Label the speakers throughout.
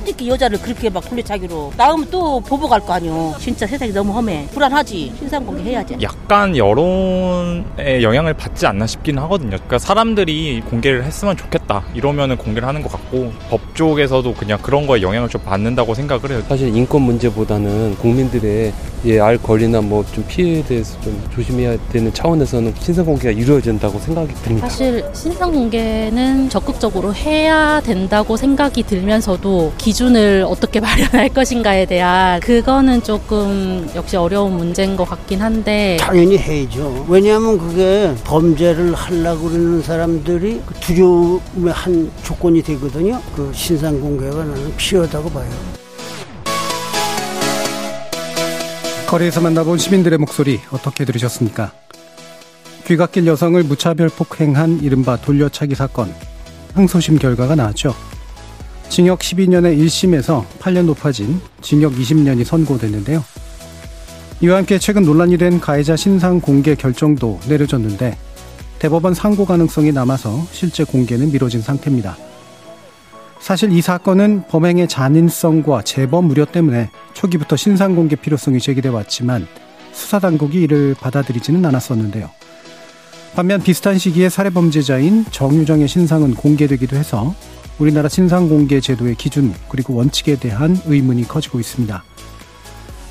Speaker 1: 어떻게 여자를 그렇게 막 굴레차기로 나오면 또 보복할 거 아니오 진짜 세상이 너무 험해 불안하지 신상공개 해야지
Speaker 2: 약간 여론의 영향을 받지 않나 싶기는 하거든요. 그러니까 사람들이 공개를 했으면 좋겠다 이러면은 공개를 하는 것 같고 법 쪽에서도 그냥 그런 거에 영향을 좀 받는다고 생각을 해요.
Speaker 3: 사실 인권 문제보다는 국민들의 예, 알 권리나 뭐 좀 피해에 대해서 좀 조심해야 되는 차원에서는 신상 공개가 이루어진다고 생각이 듭니다.
Speaker 4: 사실 신상 공개는 적극적으로 해야 된다고 생각이 들면서도 기 준을 어떻게 마련할 것인가에 대한 그거는 조금 역시 어려운 문제인 것 같긴 한데
Speaker 5: 당연히 해야죠. 왜냐하면 그게 범죄를 하려고 그러는 사람들이 그 두려움의 한 조건이 되거든요. 그 신상 공개가 나는 필요하다고 봐요.
Speaker 6: 거리에서 만나본 시민들의 목소리 어떻게 들으셨습니까? 귀갓길 여성을 무차별 폭행한 이른바 돌려차기 사건 항소심 결과가 나왔죠. 징역 12년의 1심에서 8년 높아진 징역 20년이 선고됐는데요. 이와 함께 최근 논란이 된 가해자 신상 공개 결정도 내려졌는데 대법원 상고 가능성이 남아서 실제 공개는 미뤄진 상태입니다. 사실 이 사건은 범행의 잔인성과 재범 우려 때문에 초기부터 신상 공개 필요성이 제기돼 왔지만 수사 당국이 이를 받아들이지는 않았었는데요. 반면 비슷한 시기에 살해 범죄자인 정유정의 신상은 공개되기도 해서 우리나라 신상 공개 제도의 기준 그리고 원칙에 대한 의문이 커지고 있습니다.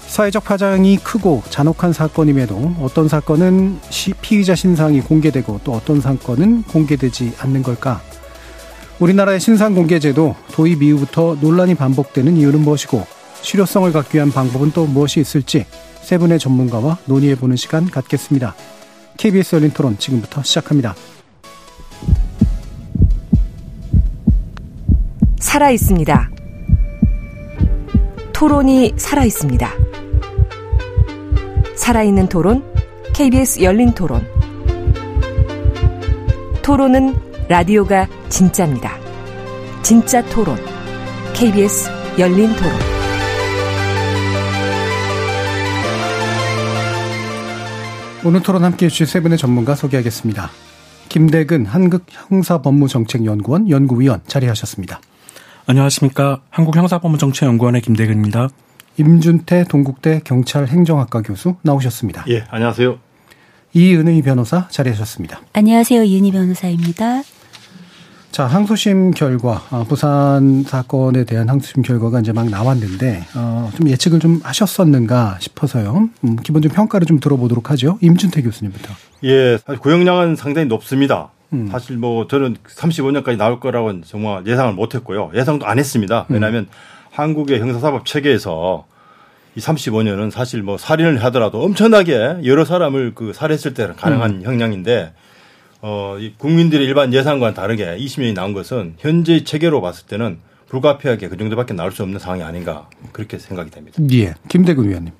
Speaker 6: 사회적 파장이 크고 잔혹한 사건임에도 어떤 사건은 피의자 신상이 공개되고 또 어떤 사건은 공개되지 않는 걸까? 우리나라의 신상 공개 제도 도입 이후부터 논란이 반복되는 이유는 무엇이고 실효성을 갖기 위한 방법은 또 무엇이 있을지 세 분의 전문가와 논의해 보는 시간 갖겠습니다. KBS 열린 토론 지금부터 시작합니다.
Speaker 7: 살아 있습니다. 토론이 살아 있습니다. 살아있는 토론, KBS 열린 토론. 토론은 라디오가 진짜입니다. 진짜 토론, KBS 열린 토론.
Speaker 6: 오늘 토론 함께 해주실 세 분의 전문가 소개하겠습니다. 김대근 한국형사법무정책연구원 연구위원 자리하셨습니다.
Speaker 8: 안녕하십니까. 한국형사법무정책연구원의 김대근입니다.
Speaker 6: 임준태 동국대 경찰행정학과 교수 나오셨습니다.
Speaker 9: 예, 안녕하세요.
Speaker 6: 이은의 변호사 자리하셨습니다.
Speaker 10: 안녕하세요. 이은희 변호사입니다.
Speaker 6: 자, 항소심 결과, 어, 부산 사건에 대한 항소심 결과가 이제 막 나왔는데, 어, 좀 예측을 좀 하셨었는가 싶어서요. 음, 기본적인 평가를 좀 들어보도록 하죠. 임준태 교수님부터.
Speaker 9: 예, 사실 고용량은 상당히 높습니다. 음. 사실 뭐 저는 35년까지 나올 거라고는 정말 예상을 못 했고요. 예상도 안 했습니다. 왜냐하면 음. 한국의 형사사법 체계에서 이 35년은 사실 뭐 살인을 하더라도 엄청나게 여러 사람을 그 살해했을 때는 가능한 음. 형량인데 어, 이 국민들의 일반 예상과는 다르게 20년이 나온 것은 현재 체계로 봤을 때는 불가피하게 그 정도밖에 나올 수 없는 상황이 아닌가 그렇게 생각이 됩니다.
Speaker 6: 예. 김대근 위원님.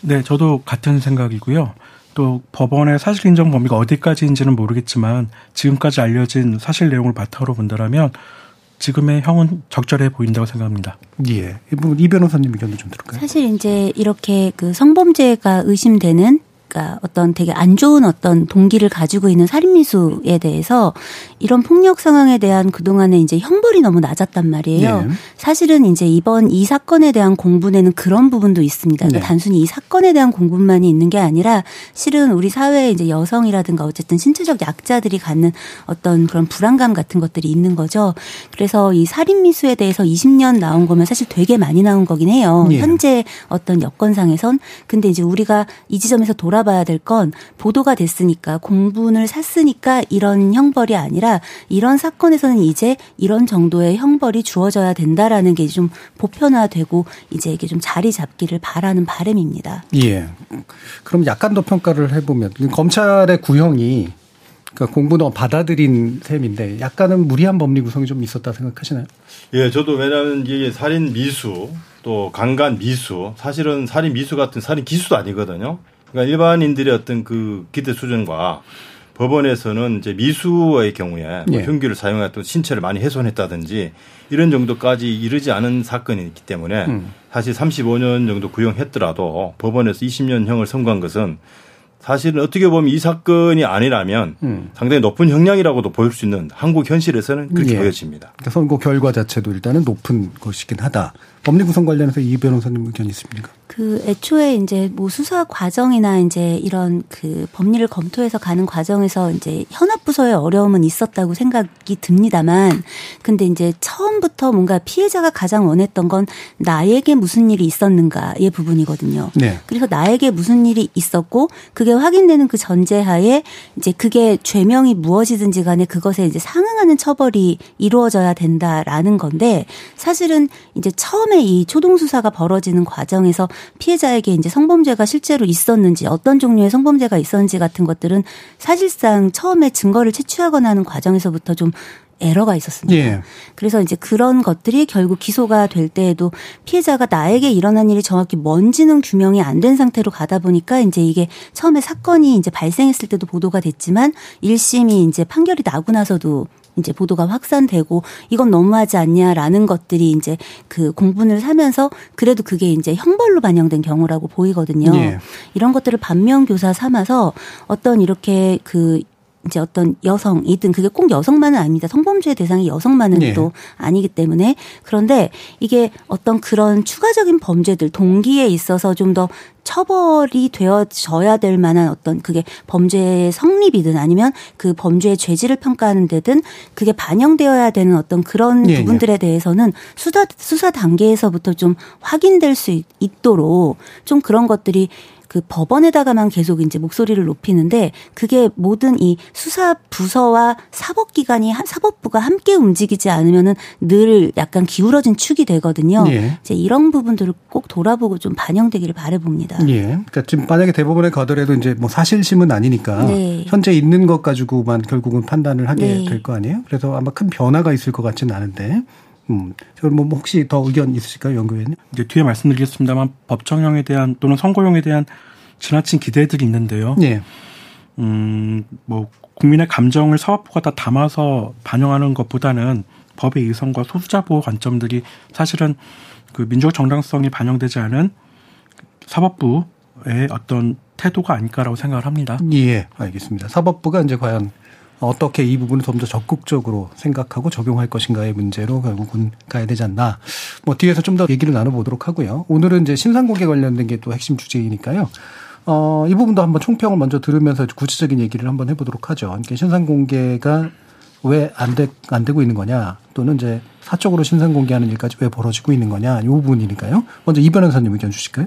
Speaker 8: 네, 저도 같은 생각이고요. 또 법원의 사실 인정 범위가 어디까지인지는 모르겠지만 지금까지 알려진 사실 내용을 바탕으로 본다라면 지금의 형은 적절해 보인다고 생각합니다.
Speaker 6: 예. 이 변호사님 의견도 좀 들을까요?
Speaker 10: 사실 이제 이렇게 그 성범죄가 의심되는 그러니까 어떤 되게 안 좋은 어떤 동기를 가지고 있는 살인미수에 대해서 이런 폭력 상황에 대한 그동안에 이제 형벌이 너무 낮았단 말이에요. 네. 사실은 이제 이번 이 사건에 대한 공분에는 그런 부분도 있습니다. 그러니까 네. 단순히 이 사건에 대한 공분만이 있는 게 아니라 실은 우리 사회에 이제 여성이라든가 어쨌든 신체적 약자들이 갖는 어떤 그런 불안감 같은 것들이 있는 거죠. 그래서 이 살인미수에 대해서 20년 나온 거면 사실 되게 많이 나온 거긴 해요. 네. 현재 어떤 여건상에선 근데 이제 우리가 이 지점에서 돌아 알아봐야 될 건 보도가 됐으니까 공분을 샀으니까 이런 형벌이 아니라 이런 사건에서는 이제 이런 정도의 형벌이 주어져야 된다라는 게 좀 보편화되고 이제 이게 좀 자리 잡기를 바라는 바람입니다.
Speaker 6: 예. 그럼 약간 더 평가를 해보면 검찰의 구형이 그러니까 공부는 받아들인 셈인데 약간은 무리한 법리 구성이 좀 있었다 생각하시나요?
Speaker 9: 예, 저도 왜냐하면 이게 살인 미수 또 강간 미수 사실은 살인 미수 같은 살인 기수도 아니거든요. 그러니까 일반인들의 어떤 그 기대 수준과 법원에서는 이제 미수의 경우에 뭐 예. 흉기를 사용해서 신체를 많이 훼손했다든지 이런 정도까지 이르지 않은 사건이기 때문에 음. 사실 35년 정도 구형했더라도 법원에서 20년형을 선고한 것은 사실은 어떻게 보면 이 사건이 아니라면 음. 상당히 높은 형량이라고도 보일 수 있는 한국 현실에서는 그렇게 예. 보여집니다.
Speaker 6: 그러니까 선고 결과 자체도 일단은 높은 것이긴 하다. 법리 구성 관련해서 이 변호사님 의견 있습니까?
Speaker 10: 그 애초에 이제 뭐 수사 과정이나 이제 이런 그 법리를 검토해서 가는 과정에서 이제 현업 부서의 어려움은 있었다고 생각이 듭니다만 근데 이제 처음부터 뭔가 피해자가 가장 원했던 건 나에게 무슨 일이 있었는가의 부분이거든요. 네. 그래서 나에게 무슨 일이 있었고 그게 확인되는 그 전제하에 이제 그게 죄명이 무엇이든지 간에 그것에 이제 상응하는 처벌이 이루어져야 된다라는 건데 사실은 이제 처음 에 이 초동 수사가 벌어지는 과정에서 피해자에게 이제 성범죄가 실제로 있었는지 어떤 종류의 성범죄가 있었는지 같은 것들은 사실상 처음에 증거를 채취하거나 하는 과정에서부터 좀 에러가 있었습니다. 예. 그래서 이제 그런 것들이 결국 기소가 될 때에도 피해자가 나에게 일어난 일이 정확히 뭔지는 규명이 안 된 상태로 가다 보니까 이제 이게 처음에 사건이 이제 발생했을 때도 보도가 됐지만 1심이 이제 판결이 나고 나서도 이제 보도가 확산되고 이건 너무하지 않냐라는 것들이 이제 그 공분을 사면서 그래도 그게 이제 형벌로 반영된 경우라고 보이거든요. 예. 이런 것들을 반면 교사 삼아서 어떤 이렇게 그 이제 어떤 여성이든 그게 꼭 여성만은 아닙니다. 성범죄 대상이 여성만은 네. 또 아니기 때문에 그런데 이게 어떤 그런 추가적인 범죄들 동기에 있어서 좀 더 처벌이 되어져야 될 만한 어떤 그게 범죄의 성립이든 아니면 그 범죄의 죄질을 평가하는 데든 그게 반영되어야 되는 어떤 그런 네. 부분들에 대해서는 수사 수사 단계에서부터 좀 확인될 수 있도록 좀 그런 것들이 그 법원에다가만 계속 이제 목소리를 높이는데 그게 모든 이 수사 부서와 사법기관이 사법부가 함께 움직이지 않으면은 늘 약간 기울어진 축이 되거든요. 예. 이제 이런 부분들을 꼭 돌아보고 좀 반영되기를 바래봅니다.
Speaker 6: 예. 그러니까 지금 만약에 대법원에 가더라도 이제 뭐 사실심은 아니니까 네. 현재 있는 것 가지고만 결국은 판단을 하게 네. 될거 아니에요. 그래서 아마 큰 변화가 있을 것 같지는 않은데. 음. 뭐 혹시 더 의견 있으실까요, 연구위원님?
Speaker 8: 이제 뒤에 말씀드리겠습니다만 법정형에 대한 또는 선고형에 대한 지나친 기대들이 있는데요. 예. 음, 뭐 국민의 감정을 사법부가 다 담아서 반영하는 것보다는 법의 이성과 소수자 보호 관점들이 사실은 그 민족 정당성이 반영되지 않은 사법부의 어떤 태도가 아닐까라고 생각을 합니다.
Speaker 6: 예, 알겠습니다. 사법부가 이제 과연 어떻게 이 부분을 좀 더 적극적으로 생각하고 적용할 것인가의 문제로 결국은 가야 되지 않나. 뭐 뒤에서 좀 더 얘기를 나눠보도록 하고요. 오늘은 이제 신상공개 관련된 게 또 핵심 주제이니까요. 어, 이 부분도 한번 총평을 먼저 들으면서 구체적인 얘기를 한번 해보도록 하죠. 그러니까 신상 공개가 왜안 돼, 안 되고 있는 거냐, 또는 이제 사적으로 신상 공개하는 일까지 왜 벌어지고 있는 거냐, 이 부분이니까요. 먼저 이 변호사님 의견 주실까요?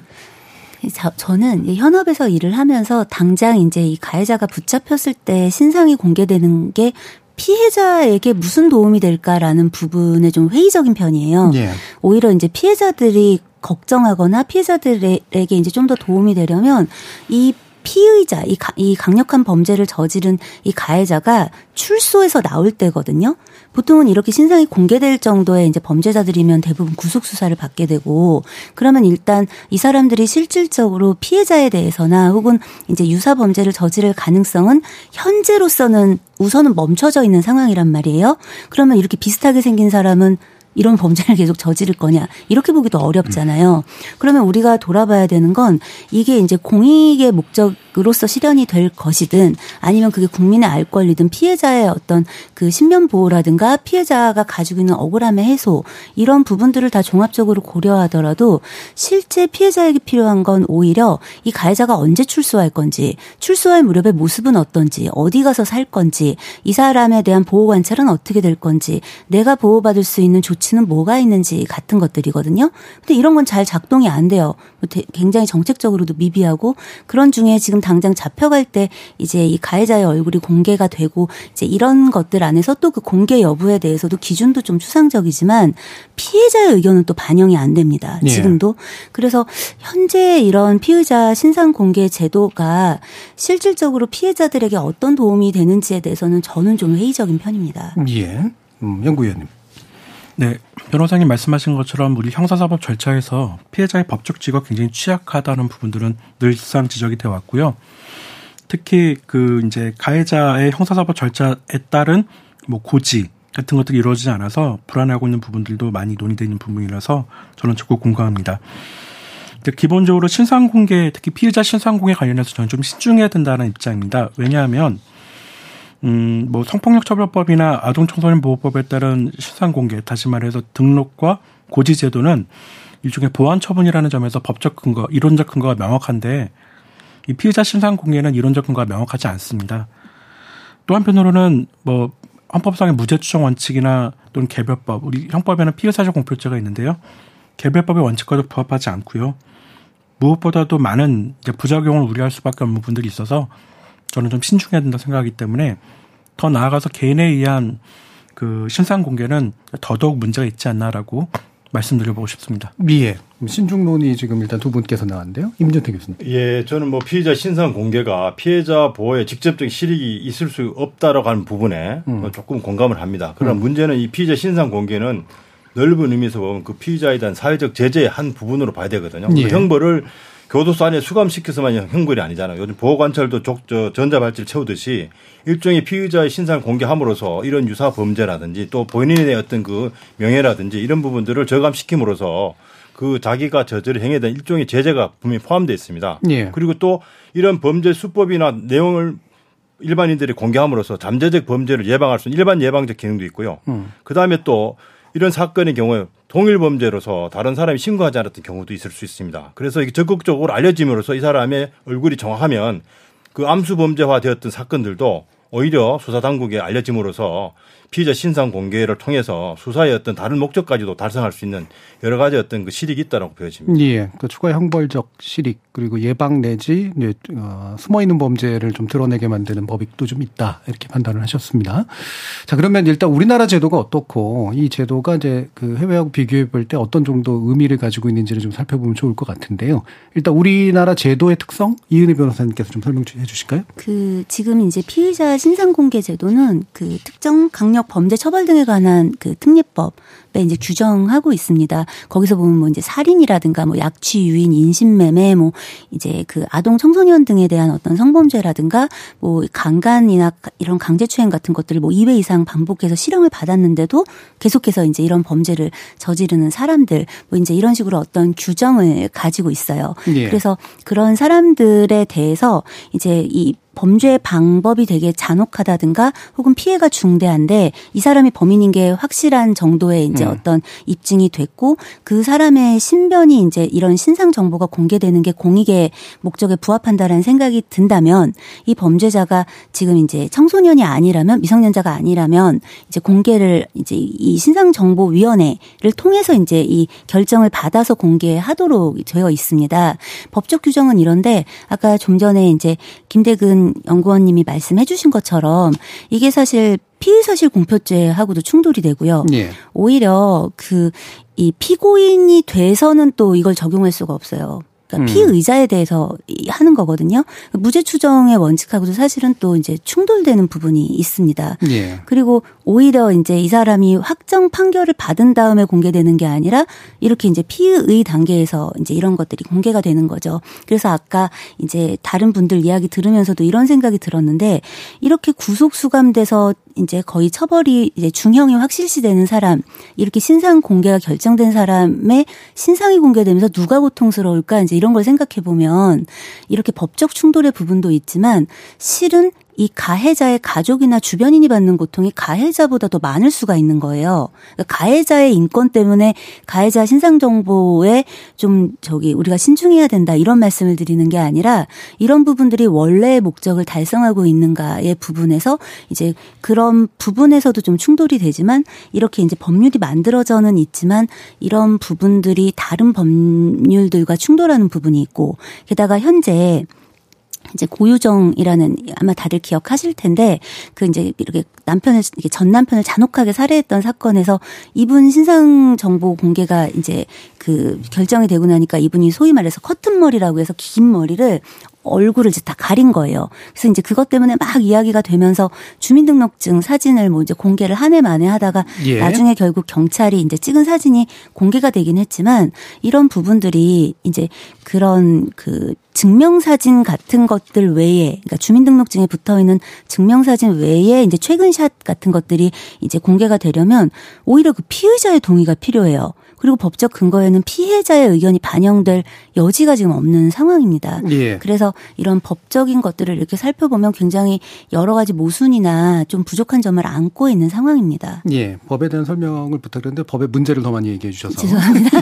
Speaker 10: 저는 현업에서 일을 하면서 당장 이제 이 가해자가 붙잡혔을 때 신상이 공개되는 게 피해자에게 무슨 도움이 될까라는 부분에 좀 회의적인 편이에요. 예. 오히려 이제 피해자들이 걱정하거나 피해자들에게 이제 좀 더 도움이 되려면 이 피의자, 이, 가, 이 강력한 범죄를 저지른 이 가해자가 출소해서 나올 때거든요. 보통은 이렇게 신상이 공개될 정도의 이제 범죄자들이면 대부분 구속 수사를 받게 되고 그러면 일단 이 사람들이 실질적으로 피해자에 대해서나 혹은 이제 유사 범죄를 저지를 가능성은 현재로서는 우선은 멈춰져 있는 상황이란 말이에요. 그러면 이렇게 비슷하게 생긴 사람은 이런 범죄를 계속 저지를 거냐 이렇게 보기도 어렵잖아요. 그러면 우리가 돌아봐야 되는 건 이게 이제 공익의 목적 으로서 실현이 될 것이든 아니면 그게 국민의 알 권리든 피해자의 어떤 그 신변 보호라든가 피해자가 가지고 있는 억울함의 해소 이런 부분들을 다 종합적으로 고려하더라도 실제 피해자에게 필요한 건 오히려 이 가해자가 언제 출소할 건지 출소할 무렵의 모습은 어떤지 어디 가서 살 건지 이 사람에 대한 보호 관찰은 어떻게 될 건지 내가 보호받을 수 있는 조치 조치는 뭐가 있는지 같은 것들이거든요. 근데 이런 건 잘 작동이 안 돼요. 뭐 굉장히 정책적으로도 미비하고 그런 중에 지금 당장 잡혀갈 때 이제 이 가해자의 얼굴이 공개가 되고 이제 이런 것들 안에서 또 그 공개 여부에 대해서도 기준도 좀 추상적이지만 피해자의 의견은 또 반영이 안 됩니다. 예. 지금도. 그래서 현재 이런 피의자 신상 공개 제도가 실질적으로 피해자들에게 어떤 도움이 되는지에 대해서는 저는 좀 회의적인 편입니다.
Speaker 6: 예. 음, 연구위원님.
Speaker 8: 네, 변호사님 말씀하신 것처럼 우리 형사사법 절차에서 피해자의 법적 지위가 굉장히 취약하다는 부분들은 늘상 지적이 되어 왔고요. 특히 그 이제 가해자의 형사사법 절차에 따른 뭐 고지 같은 것들이 이루어지지 않아서 불안해하고 있는 부분들도 많이 논의되는 부분이라서 저는 적극 공감합니다. 기본적으로 신상 공개, 특히 피해자 신상 공개 관련해서 저는 좀 신중해야 된다는 입장입니다. 왜냐하면 음, 뭐 성폭력 처벌법이나 아동 청소년 보호법에 따른 신상 공개, 다시 말해서 등록과 고지 제도는 일종의 보안 처분이라는 점에서 법적 근거, 이론적 근거가 명확한데 이 피해자 신상 공개는 이론적 근거가 명확하지 않습니다. 또 한편으로는 뭐 헌법상의 무죄 추정 원칙이나 또는 개별법, 우리 형법에는 피해사적 공표죄가 있는데요. 개별법의 원칙과도 부합하지 않고요. 무엇보다도 많은 이제 부작용을 우려할 수밖에 없는 부분들이 있어서 저는 좀 신중해야 된다 생각하기 때문에 더 나아가서 개인에 의한 그 신상 공개는 더더욱 문제가 있지 않나라고 말씀드려보고 싶습니다.
Speaker 6: 예. 신중론이 지금 일단 두 분께서 나왔는데요. 임전태 교수님.
Speaker 9: 예, 저는 뭐 피해자 신상 공개가 피해자 보호에 직접적인 실익이 있을 수 없다라고 하는 부분에 음. 조금 공감을 합니다. 그러나 음. 문제는 이 피해자 신상 공개는 넓은 의미에서 보면 그 피의자에 대한 사회적 제재의 한 부분으로 봐야 되거든요. 그 예. 그 형벌을 교도소 안에 수감시켜서만 형벌이 아니잖아요. 요즘 보호관찰도 족, 저, 전자발찌를 채우듯이 일종의 피의자의 신상 공개함으로써 이런 유사 범죄라든지 또 본인의 어떤 그 명예라든지 이런 부분들을 저감시킴으로써 그 자기가 저지를 행위에 대한 일종의 제재가 분명히 포함되어 있습니다. 예. 그리고 또 이런 범죄 수법이나 내용을 일반인들이 공개함으로써 잠재적 범죄를 예방할 수 있는 일반 예방적 기능도 있고요. 음. 그 다음에 또 이런 사건의 경우에 동일 범죄로서 다른 사람이 신고하지 않았던 경우도 있을 수 있습니다. 그래서 이게 적극적으로 알려짐으로써 이 사람의 얼굴이 정확하면 그 암수 범죄화 되었던 사건들도 오히려 수사 당국에 알려짐으로써 피의자 신상 공개를 통해서 수사의 어떤 다른 목적까지도 달성할 수 있는 여러 가지 어떤 그 실익이 있다라고 보여집니다.
Speaker 6: 예. 그 추가 형벌적 실익 그리고 예방 내지 어, 숨어 있는 범죄를 좀 드러내게 만드는 또좀 있다 이렇게 판단을 하셨습니다. 자 그러면 일단 우리나라 제도가 어떻고 이 제도가 이제 그 해외하고 비교해 볼 때 어떤 정도 의미를 가지고 있는지를 좀 살펴보면 좋을 것 같은데요. 일단 우리나라 제도의 특성 이은희 변호사님께서 좀 설명해 주실까요?
Speaker 10: 그 지금 이제 피의자 신상 공개 제도는 그 특정 강력 범죄 처벌 등에 관한 그 특례법 에 이제 규정하고 있습니다. 거기서 보면 뭐 이제 살인이라든가 뭐 약취, 유인, 인신매매, 뭐 이제 그 아동 청소년 등에 대한 어떤 성범죄라든가 뭐 강간이나 이런 강제추행 같은 것들을 뭐 2회 이상 반복해서 실형을 받았는데도 계속해서 이제 이런 범죄를 저지르는 사람들 뭐 이제 이런 식으로 어떤 규정을 가지고 있어요. 예. 그래서 그런 사람들에 대해서 이제 이 범죄 방법이 되게 잔혹하다든가 혹은 피해가 중대한데 이 사람이 범인인 게 확실한 정도의 이제 음. 어떤 입증이 됐고 그 사람의 신변이 이제 이런 신상 정보가 공개되는 게 공익의 목적에 부합한다라는 생각이 든다면 이 범죄자가 지금 이제 청소년이 아니라면 미성년자가 아니라면 이제 공개를 이제 이 신상 정보 위원회를 통해서 이제 이 결정을 받아서 공개하도록 되어 있습니다. 법적 규정은 이런데 아까 좀 전에 이제 김대근 연구원님이 말씀해 주신 것처럼 이게 사실 피의사실 공표죄하고도 충돌이 되고요. 예. 오히려 그 이 피고인이 돼서는 또 이걸 적용할 수가 없어요. 그러니까 음. 피의자에 대해서 하는 거거든요. 무죄 추정의 원칙하고도 사실은 또 이제 충돌되는 부분이 있습니다. 예. 그리고 오히려 이제 이 사람이 확정 판결을 받은 다음에 공개되는 게 아니라 이렇게 이제 피의 단계에서 이제 이런 것들이 공개가 되는 거죠. 그래서 아까 이제 다른 분들 이야기 들으면서도 이런 생각이 들었는데 이렇게 구속 수감돼서 이제 거의 처벌이 이제 중형이 확실시되는 사람 이렇게 신상 공개가 결정된 사람의 신상이 공개되면서 누가 고통스러울까? 이제 이런 걸 생각해 보면 이렇게 법적 충돌의 부분도 있지만 실은 이 가해자의 가족이나 주변인이 받는 고통이 가해자보다 더 많을 수가 있는 거예요. 그러니까 가해자의 인권 때문에 가해자 신상 정보에 좀 저기 우리가 신중해야 된다 이런 말씀을 드리는 게 아니라 이런 부분들이 원래의 목적을 달성하고 있는가의 부분에서 이제 그런 부분에서도 좀 충돌이 되지만 이렇게 이제 법률이 만들어져는 있지만 이런 부분들이 다른 법률들과 충돌하는 부분이 있고 게다가 현재 이제 고유정이라는 아마 다들 기억하실 텐데 그 이제 이렇게 남편을 이렇게 전 남편을 잔혹하게 살해했던 사건에서 이분 신상 정보 공개가 이제 그 결정이 되고 나니까 이분이 소위 말해서 커튼 머리라고 해서 긴 머리를 얼굴을 이제 다 가린 거예요. 그래서 이제 그것 때문에 막 이야기가 되면서 주민등록증 사진을 뭐 이제 공개를 한 해 만에 하다가 예. 나중에 결국 경찰이 이제 찍은 사진이 공개가 되긴 했지만 이런 부분들이 이제 그런 그 증명사진 같은 것들 외에, 그러니까 주민등록증에 붙어 있는 증명사진 외에 이제 최근샷 같은 것들이 이제 공개가 되려면 오히려 그 피의자의 동의가 필요해요. 그리고 법적 근거에는 피해자의 의견이 반영될 여지가 지금 없는 상황입니다.
Speaker 6: 예.
Speaker 10: 그래서 이런 법적인 것들을 이렇게 살펴보면 굉장히 여러 가지 모순이나 좀 부족한 점을 안고 있는 상황입니다.
Speaker 6: 예, 법에 대한 설명을 부탁드렸는데 법의 문제를 더 많이 얘기해 주셔서
Speaker 10: 죄송합니다.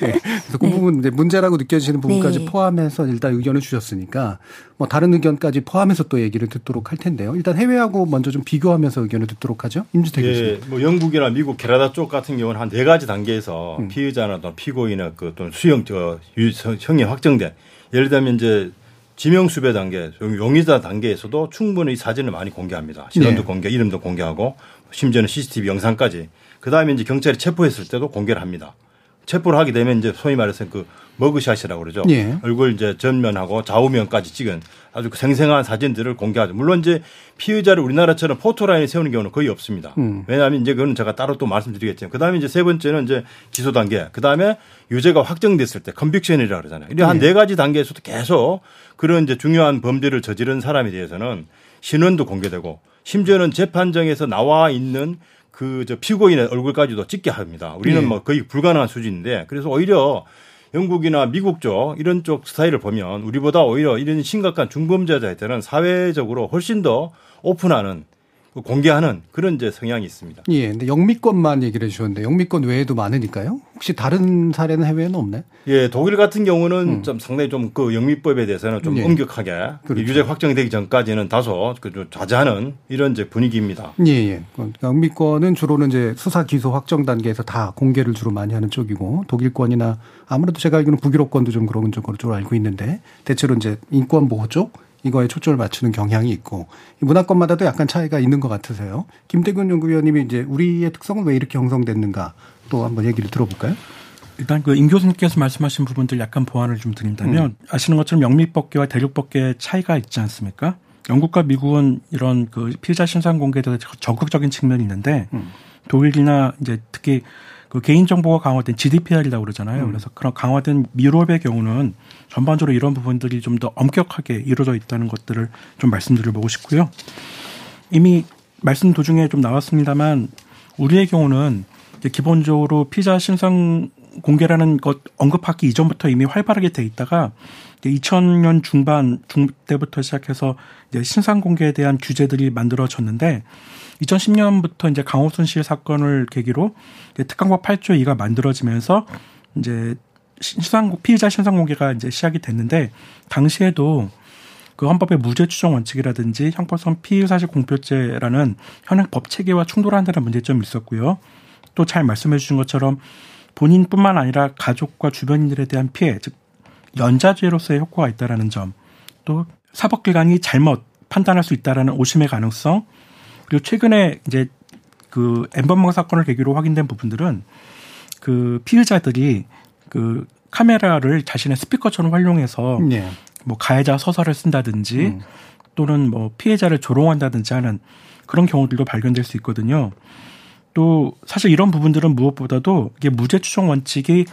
Speaker 6: 네. 그래서 그 부분 이제 문제라고 느껴지는 부분까지
Speaker 10: 네.
Speaker 6: 포함해서 일단 의견을 주셨으니까 뭐 다른 의견까지 포함해서 또 얘기를 듣도록 할 텐데요. 일단 해외하고 먼저 좀 비교하면서 의견을 듣도록 하죠. 임주택
Speaker 9: 예,
Speaker 6: 교수님.
Speaker 9: 뭐 영국이나 미국, 캐나다 쪽 같은 경우는 한 네 가지 단계에서
Speaker 6: 음.
Speaker 9: 피의자나 또 피고인의 그 또는 수형 저 유- 형이 확정돼 예를 들면 이제 지명 수배 단계, 용- 용의자 단계에서도 충분히 이 사진을 많이 공개합니다. 신원도
Speaker 6: 네.
Speaker 9: 공개, 이름도 공개하고 심지어는 CCTV 영상까지. 그 다음에 이제 경찰이 체포했을 때도 공개를 합니다. 체포를 하게 되면 이제 소위 말해서 그 머그샷이라고 그러죠.
Speaker 6: 예.
Speaker 9: 얼굴 이제 전면하고 좌우면까지 찍은 아주 그 생생한 사진들을 공개하죠. 물론 이제 피의자를 우리나라처럼 포토라인에 세우는 경우는 거의 없습니다.
Speaker 6: 음.
Speaker 9: 왜냐하면 이제 그거는 제가 따로 또 말씀드리겠지만 그 다음에 이제 세 번째는 이제 기소 단계. 그 다음에 유죄가 확정됐을 때 컨빅션이라고 그러잖아요. 이런 한
Speaker 6: 예.
Speaker 9: 네 가지 단계에서도 계속 그런 이제 중요한 범죄를 저지른 사람에 대해서는 신원도 공개되고 심지어는 재판정에서 나와 있는 그 저 피고인의 얼굴까지도 찍게 합니다. 우리는
Speaker 6: 예.
Speaker 9: 뭐 거의 불가능한 수준인데 그래서 오히려 영국이나 미국 쪽 이런 쪽 스타일을 보면 우리보다 오히려 이런 심각한 중범죄자한테는 사회적으로 훨씬 더 오픈하는 그 공개하는 그런 이제 성향이 있습니다.
Speaker 6: 예, 근데 영미권만 얘기를 해주셨는데 영미권 외에도 많으니까요. 혹시 다른 사례는 해외에는 없나요?
Speaker 9: 예, 독일 같은 경우는 좀 상당히 좀 그 영미법에 대해서는 좀
Speaker 6: 음. 예.
Speaker 9: 엄격하게
Speaker 6: 그렇죠.
Speaker 9: 유죄 확정되기 전까지는 다소 그좀 자제하는 이런 이제 분위기입니다.
Speaker 6: 예, 예. 그러니까 영미권은 주로는 이제 수사 기소 확정 단계에서 다 공개를 주로 많이 하는 쪽이고 독일권이나 아무래도 제가 알기로는 북유럽권도 좀 그런 쪽으로 좀 알고 있는데 대체로 이제 인권 보호 쪽 이거에 초점을 맞추는 경향이 있고 문화권마다도 약간 차이가 있는 것 같으세요. 김태균 연구위원님이 이제 우리의 특성은 왜 이렇게 형성됐는가 또 한번 얘기를 들어볼까요?
Speaker 8: 일단 그 임 교수님께서 말씀하신 부분들 약간 보완을 좀 드린다면
Speaker 6: 음.
Speaker 8: 아시는 것처럼 영미법계와 대륙법계의 차이가 있지 않습니까? 영국과 미국은 이런 그 피해자 신상 공개에 대해서 적극적인 측면이 있는데
Speaker 6: 음.
Speaker 8: 독일이나 이제 특히 그 개인 정보가 강화된 GDPR이라고 그러잖아요.
Speaker 6: 음.
Speaker 8: 그래서 그런 강화된 미로의 경우는 전반적으로 이런 부분들이 좀 더 엄격하게 이루어져 있다는 것들을 좀 말씀드려보고 싶고요. 이미 말씀 도중에 좀 나왔습니다만 우리의 경우는 기본적으로 피자 신상 공개라는 것 언급하기 이전부터 이미 활발하게 돼 있다가 2000년 중반 중 때부터 시작해서 이제 신상 공개에 대한 규제들이 만들어졌는데 2010년부터 이제 강호순 씨 사건을 계기로 특강법 8조 2가 만들어지면서 이제 신상 피의자 신상 공개가 이제 시작이 됐는데 당시에도 그 헌법의 무죄 추정 원칙이라든지 형법상 피의 사실 공표죄라는 현행 법 체계와 충돌한다는 문제점이 있었고요. 또 잘 말씀해 주신 것처럼 본인뿐만 아니라 가족과 주변인들에 대한 피해, 즉 연자죄로서의 효과가 있다라는 점, 또 사법기관이 잘못 판단할 수 있다라는 오심의 가능성, 그리고 최근에 이제 그 엠번방 사건을 계기로 확인된 부분들은 그 피의자들이 그 카메라를 자신의 스피커처럼 활용해서
Speaker 6: 예.
Speaker 8: 뭐 가해자 서사를 쓴다든지 또는 뭐 피해자를 조롱한다든지 하는 그런 경우들도 발견될 수 있거든요. 또 사실 이런 부분들은 무엇보다도 이게 무죄 추정 원칙이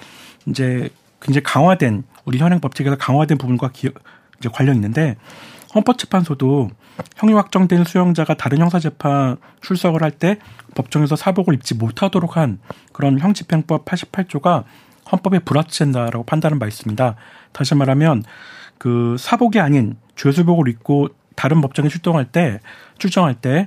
Speaker 8: 이제 굉장히 강화된 우리 현행 법칙에서 강화된 부분과 기, 이제 관련 있는데 헌법재판소도 형이 확정된 수용자가 다른 형사재판 출석을 할 때 법정에서 사복을 입지 못하도록 한 그런 형집행법 88조가 헌법에 불합치된다라고 판단한 바 있습니다. 다시 말하면 그 사복이 아닌 죄수복을 입고 다른 법정에 출동할 때 출정할 때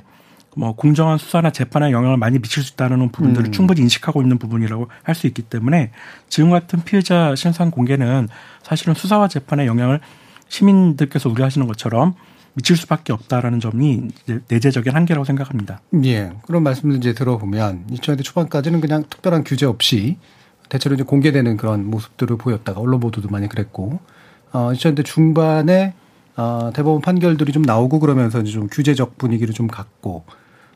Speaker 8: 뭐 공정한 수사나 재판에 영향을 많이 미칠 수 있다는 부분들을
Speaker 6: 음.
Speaker 8: 충분히 인식하고 있는 부분이라고 할 수 있기 때문에 지금 같은 피해자 신상 공개는 사실은 수사와 재판에 영향을 시민들께서 우려하시는 것처럼 미칠 수밖에 없다라는 점이 내재적인 한계라고 생각합니다.
Speaker 6: 예. 그런 말씀을 이제 들어보면 2000년대 초반까지는 그냥 특별한 규제 없이 대체로 이제 공개되는 그런 모습들을 보였다가 언론 보도도 많이 그랬고 어 2000년대 중반에 어 대법원 판결들이 좀 나오고 그러면서 이제 좀 규제적 분위기를 좀 갖고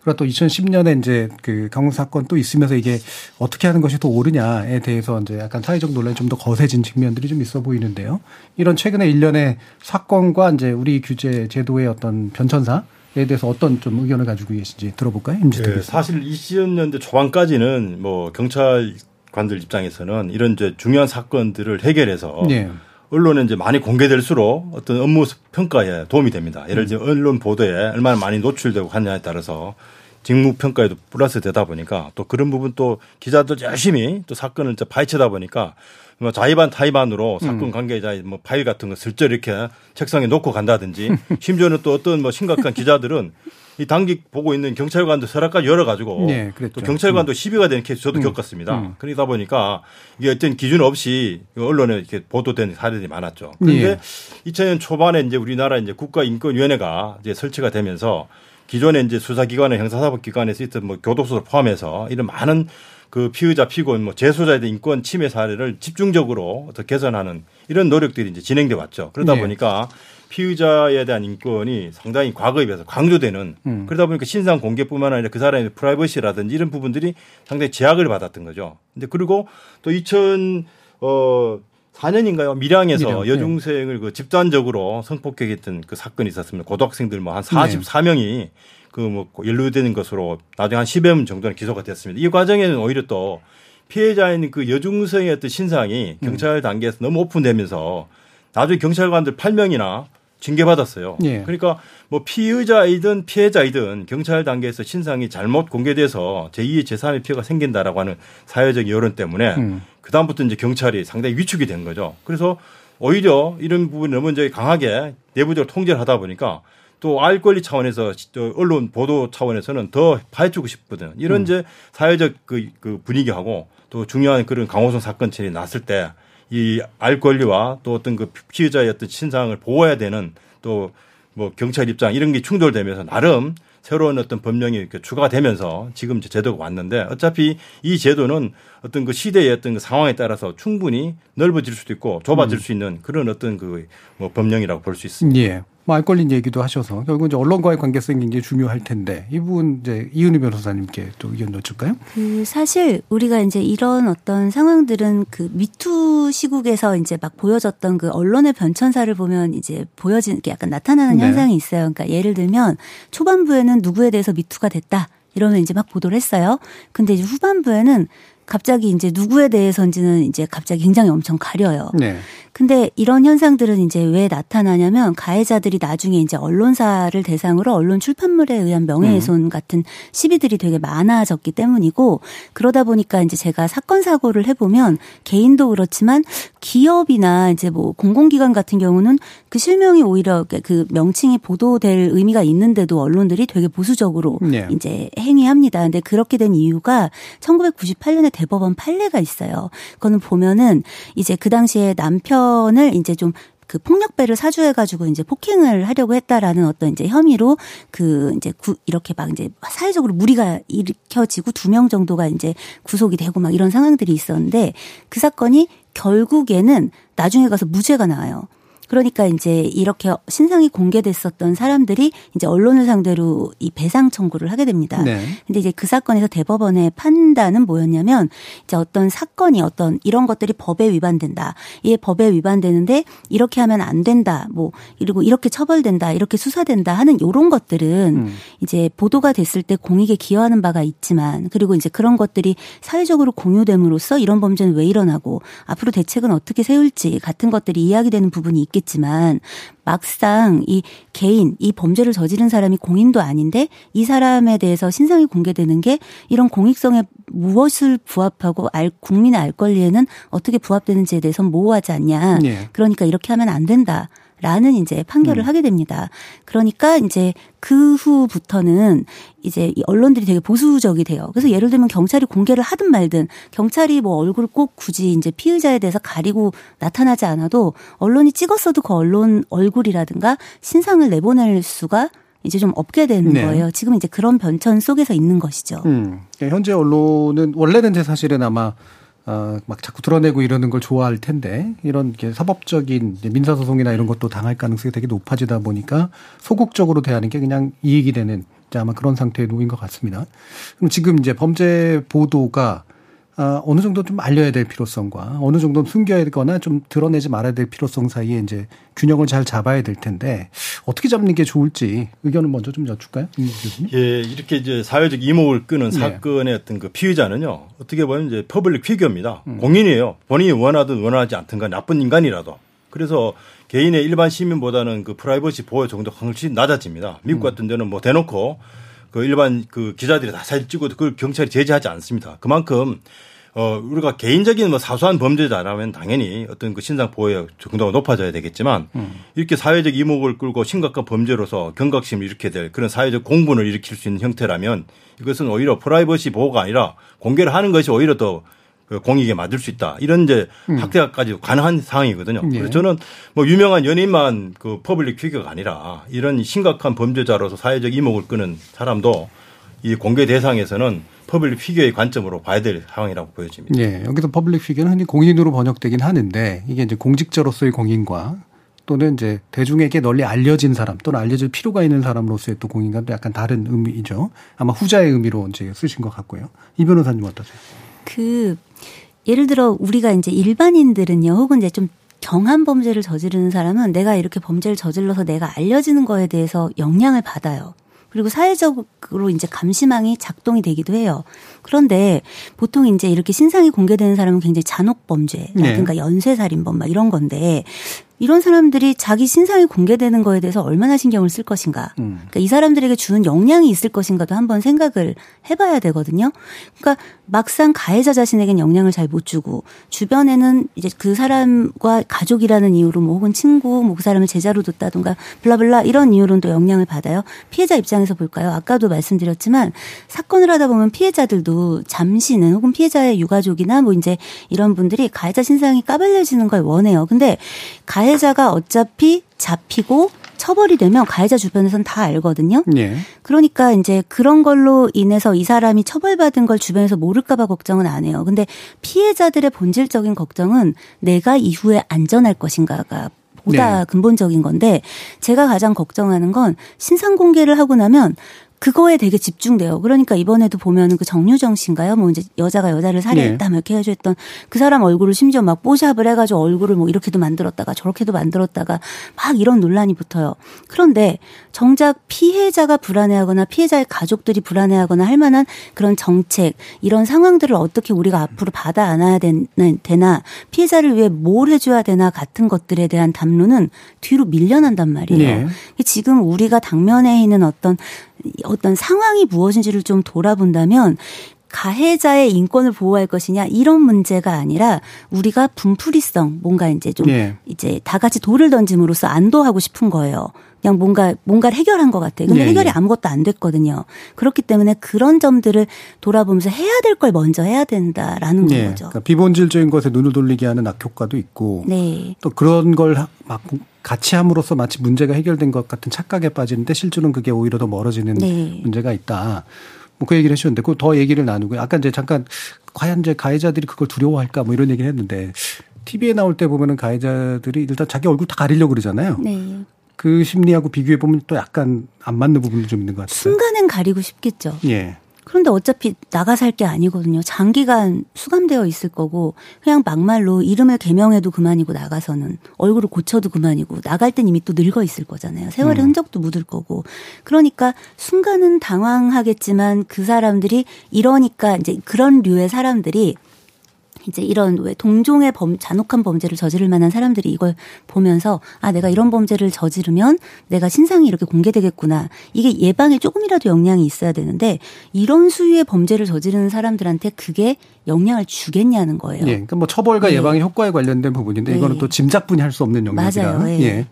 Speaker 6: 그리고 또 2010년에 이제 그 강원 사건 또 있으면서 이게 어떻게 하는 것이 더 옳으냐에 대해서 이제 약간 사회적 논란이 좀 더 거세진 측면들이 좀 있어 보이는데요. 이런 최근에 일련의 사건과 이제 우리 규제 제도의 어떤 변천사 에 대해서 어떤 좀 의견을 가지고 계신지 들어볼까요? 임지태
Speaker 9: 예,
Speaker 6: 교수.
Speaker 9: 사실 20년대 초반까지는 뭐 경찰 관들 입장에서는 이런 이제 중요한 사건들을 해결해서
Speaker 6: 예.
Speaker 9: 언론에 이제 많이 공개될수록 어떤 업무 평가에 도움이 됩니다. 예를 들어 언론 보도에 얼마나 많이 노출되고 하냐에 따라서 직무 평가에도 플러스 되다 보니까 또 그런 부분 또 기자들 열심히 또 사건을 파헤치다 보니까 뭐 자의반 타의반으로 사건
Speaker 6: 음.
Speaker 9: 관계자 뭐 파일 같은 거 슬쩍 이렇게 책상에 놓고 간다든지 심지어는 또 어떤 뭐 심각한 기자들은 이 당직 보고 있는 경찰관도 서랍까지 열어가지고
Speaker 6: 네.
Speaker 9: 또 경찰관도 시비가 되는 케이스 저도 겪었습니다.
Speaker 6: 음.
Speaker 9: 그러다 보니까 이게 어떤 기준 없이 언론에 이렇게 보도된 사례들이 많았죠. 그런데
Speaker 6: 예.
Speaker 9: 2000년 초반에 이제 우리나라 이제 국가인권위원회가 이제 설치가 되면서 기존에 이제 수사기관의 형사사법기관에서 있던 뭐 교도소를 포함해서 이런 많은 그 피의자, 피고인, 뭐 재소자에 대한 인권 침해 사례를 집중적으로 어떻게 개선하는 이런 노력들이 이제 진행돼 왔죠. 그러다
Speaker 6: 네.
Speaker 9: 보니까 피의자에 대한 인권이 상당히 과거에 비해서 강조되는
Speaker 6: 음.
Speaker 9: 그러다 보니까 신상 공개뿐만 아니라 그 사람의 프라이버시라든지 이런 부분들이 상당히 제약을 받았던 거죠. 근데 그리고 또 2000, 어, 4년인가요? 밀양에서
Speaker 6: 밀양, 네.
Speaker 9: 여중생을 그 집단적으로 성폭행했던 그 사건이 있었습니다. 고등학생들 뭐한
Speaker 6: 네.
Speaker 9: 44명이 그뭐 연루되는 것으로 나중에 한 10여 명 정도는 기소가 됐습니다. 이 과정에는 오히려 또 피해자인 그 여중생의 어떤 신상이
Speaker 6: 음.
Speaker 9: 경찰 단계에서 너무 오픈되면서 나중에 경찰관들 8명이나 징계받았어요.
Speaker 6: 예.
Speaker 9: 그러니까 뭐 피의자이든 피해자이든 경찰 단계에서 신상이 잘못 공개돼서 제2의 제3의 피해가 생긴다라고 하는 사회적 여론 때문에
Speaker 6: 음.
Speaker 9: 그다음부터 이제 경찰이 상당히 위축이 된 거죠. 그래서 오히려 이런 부분이 너무 이제 강하게 내부적으로 통제를 하다 보니까 또 알 권리 차원에서 저 언론 보도 차원에서는 더 파헤치고 싶거든. 이런
Speaker 6: 음.
Speaker 9: 이제 사회적 그, 그 분위기하고 또 중요한 그런 강호성 사건들이 났을 때 이 알 권리와 또 어떤 그 피해자의 어떤 신상을 보호해야 되는 또 뭐 경찰 입장 이런 게 충돌되면서 나름 새로운 어떤 법령이 이렇게 추가가 되면서 지금 제도가 왔는데 어차피 이 제도는 어떤 그 시대의 어떤 그 상황에 따라서 충분히 넓어질 수도 있고 좁아질
Speaker 6: 음.
Speaker 9: 수 있는 그런 어떤 그 뭐 법령이라고 볼 수 있습니다.
Speaker 6: 예. 뭐 알 권리 얘기도 하셔서 결국 이제 언론과의 관계성이 굉장히 중요할 텐데 이 부분 이제 이은희 변호사님께 또 의견 여쭐까요?
Speaker 10: 그 사실 우리가 이제 이런 어떤 상황들은 그 미투 시국에서 이제 막 보여졌던 그 언론의 변천사를 보면 이제 보여지는 게 약간 나타나는
Speaker 11: 네.
Speaker 10: 현상이 있어요. 그러니까 예를 들면 초반부에는 누구에 대해서 미투가 됐다 이러면 이제 막 보도를 했어요. 근데 이제 후반부에는 갑자기 이제 누구에 대해서인지는 이제 갑자기 굉장히 엄청 가려요.
Speaker 6: 네.
Speaker 10: 근데 이런 현상들은 이제 왜 나타나냐면 가해자들이 나중에 이제 언론사를 대상으로 언론 출판물에 의한 명예훼손 같은 시비들이 되게 많아졌기 때문이고 그러다 보니까 이제 제가 사건 사고를 해보면 개인도 그렇지만 기업이나 이제 뭐 공공기관 같은 경우는 그 실명이 오히려 그 명칭이 보도될 의미가 있는데도 언론들이 되게 보수적으로
Speaker 11: 네.
Speaker 10: 이제 행위합니다. 근데 그렇게 된 이유가 1998년에 대법원 판례가 있어요. 그거는 보면은 이제 그 당시에 남편을 이제 좀그 폭력배를 사주해가지고 이제 폭행을 하려고 했다라는 어떤 이제 혐의로 그 이제 구 이렇게 막 이제 사회적으로 무리가 일으켜지고 두 명 정도가 이제 구속이 되고 막 이런 상황들이 있었는데 그 사건이 결국에는 나중에 가서 무죄가 나와요. 그러니까 이제 이렇게 신상이 공개됐었던 사람들이 이제 언론을 상대로 이 배상 청구를 하게 됩니다.
Speaker 11: 네.
Speaker 10: 근데 이제 그 사건에서 대법원의 판단은 뭐였냐면 이제 어떤 사건이 어떤 이런 것들이 법에 위반된다. 이게 법에 위반되는데 이렇게 하면 안 된다. 뭐 그리고 이렇게 처벌된다. 이렇게 수사된다 하는 요런 것들은
Speaker 11: 음.
Speaker 10: 이제 보도가 됐을 때 공익에 기여하는 바가 있지만 그리고 이제 그런 것들이 사회적으로 공유됨으로써 이런 범죄는 왜 일어나고 앞으로 대책은 어떻게 세울지 같은 것들이 이야기되는 부분이 있 겠지만 막상 이 개인 이 범죄를 저지른 사람이 공인도 아닌데 이 사람에 대해서 신상이 공개되는 게 이런 공익성에 무엇을 부합하고 알 국민의 알 권리에는 어떻게 부합되는지에 대해서 모호하지 않냐.
Speaker 11: 네.
Speaker 10: 그러니까 이렇게 하면 안 된다. 라는 이제 판결을
Speaker 11: 음.
Speaker 10: 하게 됩니다. 그러니까 이제 그 후부터는 이제 이 언론들이 되게 보수적이 돼요. 그래서 예를 들면 경찰이 공개를 하든 말든 경찰이 뭐 얼굴 꼭 굳이 이제 피의자에 대해서 가리고 나타나지 않아도 언론이 찍었어도 그 언론 얼굴이라든가 신상을 내보낼 수가 이제 좀 없게 되는
Speaker 6: 네.
Speaker 10: 거예요. 지금 이제 그런 변천 속에서 있는 것이죠.
Speaker 6: 음. 현재 언론은 원래는 이제 사실은 아마 어, 막 자꾸 드러내고 이러는 걸 좋아할 텐데 이런 게 사법적인 이제 민사 소송이나 이런 것도 당할 가능성이 되게 높아지다 보니까 소극적으로 대하는 게 그냥 이익이 되는 이제 아마 그런 상태에 놓인 것 같습니다. 그럼 지금 이제 범죄 보도가 아, 어느 정도 좀 알려야 될 필요성과 어느 정도 숨겨야 되거나 좀 드러내지 말아야 될 필요성 사이에 이제 균형을 잘 잡아야 될 텐데 어떻게 잡는 게 좋을지 의견을 먼저 좀 여쭐까요?
Speaker 9: 예, 이렇게 이제 사회적 이목을 끄는
Speaker 6: 네.
Speaker 9: 사건의 어떤 그 피의자는요, 어떻게 보면 이제 public figure입니다.
Speaker 6: 음.
Speaker 9: 공인이에요. 본인이 원하든 원하지 않든 간 나쁜 인간이라도. 그래서 개인의 일반 시민보다는 그 프라이버시 보호 정도가 훨씬 낮아집니다. 미국 같은 데는 뭐 대놓고 그 일반 그 기자들이 다 사진 찍고 그걸 경찰이 제재하지 않습니다. 그만큼 어 우리가 개인적인 뭐 사소한 범죄자라면 당연히 어떤 그 신상 보호의 정도가 높아져야 되겠지만
Speaker 6: 음.
Speaker 9: 이렇게 사회적 이목을 끌고 심각한 범죄로서 경각심을 일으키게 될 그런 사회적 공분을 일으킬 수 있는 형태라면 이것은 오히려 프라이버시 보호가 아니라 공개를 하는 것이 오히려 더 그 공익에 맞을 수 있다. 이런 이제
Speaker 6: 음.
Speaker 9: 학대까지 가능한 상황이거든요.
Speaker 6: 예.
Speaker 9: 그래서 저는 뭐 유명한 연예인만 그 public figure가 아니라 이런 심각한 범죄자로서 사회적 이목을 끄는 사람도 이 공개 대상에서는 public figure의 관점으로 봐야 될 상황이라고 보여집니다.
Speaker 6: 예, 여기서 public figure는 흔히 공인으로 번역되긴 하는데 이게 이제 공직자로서의 공인과 또는 이제 대중에게 널리 알려진 사람 또는 알려질 필요가 있는 사람으로서의 또 공인과도 약간 다른 의미죠. 아마 후자의 의미로 이제 쓰신 것 같고요. 이 변호사님 어떠세요?
Speaker 10: 그 예를 들어 우리가 이제 일반인들은요, 혹은 이제 좀 경한 범죄를 저지르는 사람은 내가 이렇게 범죄를 저질러서 내가 알려지는 거에 대해서 영향을 받아요. 그리고 사회적으로 이제 감시망이 작동이 되기도 해요. 그런데 보통 이제 이렇게 신상이 공개되는 사람은 굉장히 잔혹 범죄,
Speaker 6: 네.
Speaker 10: 그러니까 연쇄살인범 막 이런 건데 이런 사람들이 자기 신상이 공개되는 거에 대해서 얼마나 신경을 쓸 것인가.
Speaker 6: 음.
Speaker 10: 그러니까 이 사람들에게 주는 영향이 있을 것인가도 한번 생각을 해봐야 되거든요. 그러니까 막상 가해자 자신에겐 영향을 잘 못 주고 주변에는 이제 그 사람과 가족이라는 이유로 뭐 혹은 친구, 뭐 그 사람을 제자로 뒀다든가 블라블라 이런 이유로는 또 영향을 받아요. 피해자 입장에서 볼까요? 아까도 말씀드렸지만 사건을 하다 보면 피해자들도 잠시는 혹은 피해자의 유가족이나 뭐 이제 이런 분들이 가해자 신상이 까발려지는 걸 원해요. 근데 가해 자가 어차피 잡히고 처벌이 되면 가해자 주변에선 다 알거든요.
Speaker 6: 예.
Speaker 10: 그러니까 이제 그런 걸로 인해서 이 사람이 처벌받은 걸 주변에서 모를까봐 걱정은 안 해요. 근데 피해자들의 본질적인 걱정은 내가 이후에 안전할 것인가가 보다
Speaker 6: 네.
Speaker 10: 근본적인 건데 제가 가장 걱정하는 건 신상 공개를 하고 나면 그거에 되게 집중돼요. 그러니까 이번에도 보면은 그 정유정 씨인가요? 뭐 이제 여자가 여자를 살해했다 뭐 이렇게 해가지고 했던 그 사람 얼굴을 심지어 막 뽀샵을 해가지고 얼굴을 뭐 이렇게도 만들었다가 저렇게도 만들었다가 막 이런 논란이 붙어요. 그런데 정작 피해자가 불안해하거나 피해자의 가족들이 불안해하거나 할 만한 그런 정책 이런 상황들을 어떻게 우리가 앞으로 받아 안아야 되나, 피해자를 위해 뭘 해줘야 되나 같은 것들에 대한 담론은 뒤로 밀려난단 말이에요.
Speaker 6: 예.
Speaker 10: 지금 우리가 당면에 있는 어떤 어떤 상황이 무엇인지를 좀 돌아본다면 가해자의 인권을 보호할 것이냐 이런 문제가 아니라 우리가 분풀이성 뭔가 이제 좀
Speaker 6: 예.
Speaker 10: 이제 다 같이 돌을 던짐으로써 안도하고 싶은 거예요. 그냥 뭔가 뭔가를 해결한 것 같아요. 근데
Speaker 6: 예,
Speaker 10: 해결이
Speaker 6: 예.
Speaker 10: 아무것도 안 됐거든요. 그렇기 때문에 그런 점들을 돌아보면서 해야 될 걸 먼저 해야 된다라는
Speaker 6: 예.
Speaker 10: 거죠.
Speaker 6: 그러니까 비본질적인 것에 눈을 돌리게 하는 악효과도 있고
Speaker 10: 네.
Speaker 6: 또 그런 걸 막 같이 함으로써 마치 문제가 해결된 것 같은 착각에 빠지는데 실제로는 그게 오히려 더 멀어지는
Speaker 10: 네.
Speaker 6: 문제가 있다. 뭐 그 얘기를 해주셨는데 그 더 얘기를 나누고 아까 이제 잠깐 과연 이제 가해자들이 그걸 두려워할까 뭐 이런 얘기를 했는데 TV에 나올 때 보면은 가해자들이 일단 자기 얼굴 다 가리려고 그러잖아요.
Speaker 10: 네.
Speaker 6: 그 심리하고 비교해 보면 또 약간 안 맞는 부분도 좀 있는 것 같아요.
Speaker 10: 순간엔 가리고 싶겠죠.
Speaker 6: 예.
Speaker 10: 그런데 어차피 나가 살 게 아니거든요. 장기간 수감되어 있을 거고 그냥 막말로 이름을 개명해도 그만이고 나가서는 얼굴을 고쳐도 그만이고 나갈 땐 이미 또 늙어 있을 거잖아요. 세월의
Speaker 6: 음.
Speaker 10: 흔적도 묻을 거고 그러니까 순간은 당황하겠지만 그 사람들이 이러니까 이제 그런 류의 사람들이 이제 이런 왜 동종의 범 잔혹한 범죄를 저지를 만한 사람들이 이걸 보면서 아 내가 이런 범죄를 저지르면 내가 신상이 이렇게 공개되겠구나 이게 예방에 조금이라도 영향이 있어야 되는데 이런 수위의 범죄를 저지르는 사람들한테 그게 영향을 주겠냐는 거예요.
Speaker 6: 예. 그러니까 뭐 처벌과
Speaker 10: 네.
Speaker 6: 예방의 효과에 관련된 부분인데
Speaker 10: 네.
Speaker 6: 이거는 또 짐작뿐이 할 수 없는 영역이라.
Speaker 10: 맞아요. 예.
Speaker 6: 예.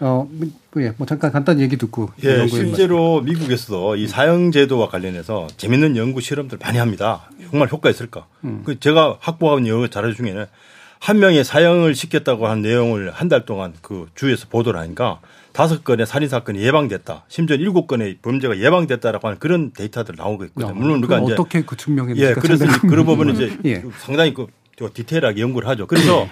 Speaker 6: 어, 뭐, 예. 뭐 잠깐 간단히 얘기 듣고
Speaker 9: 예, 실제로 미국에서도 이 사형 제도와 관련해서 재밌는 연구 실험들 많이 합니다. 정말 효과 있을까?
Speaker 6: 음.
Speaker 9: 그 제가 확보한 연구 자료 중에는 한 명의 사형을 시켰다고 한 내용을 한 달 동안 그 주에서 보도를 하니까 다섯 건의 살인 사건이 예방됐다. 심지어 일곱 건의 범죄가 예방됐다라고 하는 그런 데이터들 나오고 있거든요. 물론 우리가 이제
Speaker 6: 어떻게 그 증명해
Speaker 9: 예, 그래서 그런 부분은 이제
Speaker 6: 예.
Speaker 9: 상당히 그 디테일하게 연구를 하죠. 그래서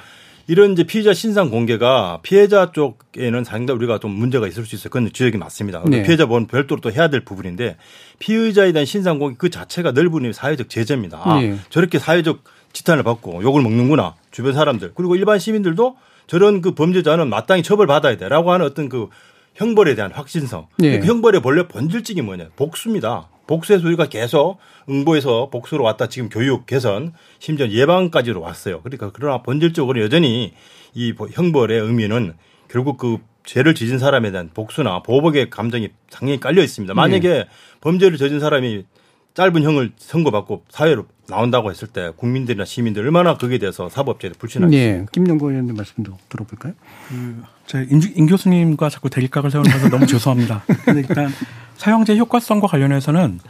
Speaker 9: 이런 이제 피의자 신상 공개가 피해자 쪽에는 상당히 우리가 좀 문제가 있을 수 있어요. 그건 지적이 맞습니다.
Speaker 6: 네.
Speaker 9: 피해자 보는 별도로 또 해야 될 부분인데 피의자에 대한 신상 공개 그 자체가 넓은 사회적 제재입니다. 아,
Speaker 6: 네.
Speaker 9: 저렇게 사회적 지탄을 받고 욕을 먹는구나 주변 사람들 그리고 일반 시민들도 저런 그 범죄자는 마땅히 처벌받아야 돼라고 하는 어떤 그 형벌에 대한 확신성.
Speaker 6: 네.
Speaker 9: 그 형벌의 본래 본질적인 뭐냐 복수입니다. 복수의 소리가 계속 응보에서 복수로 왔다 지금 교육 개선 심지어 예방까지로 왔어요. 그러니까 그러나 본질적으로 여전히 이 형벌의 의미는 결국 그 죄를 지은 사람에 대한 복수나 보복의 감정이 상당히 깔려 있습니다. 만약에 네. 범죄를 저진 사람이 짧은 형을 선고받고 사회로 나온다고 했을 때 국민들이나 시민들 얼마나 거기에 대해서 사법제도 불신하겠습니까?
Speaker 6: 네. 김영구 의원님 말씀도 들어볼까요? 그,
Speaker 8: 제임 교수님과 자꾸 대립각을 세우면서 너무 죄송합니다. 근데 일단 사형제 효과성과 관련해서는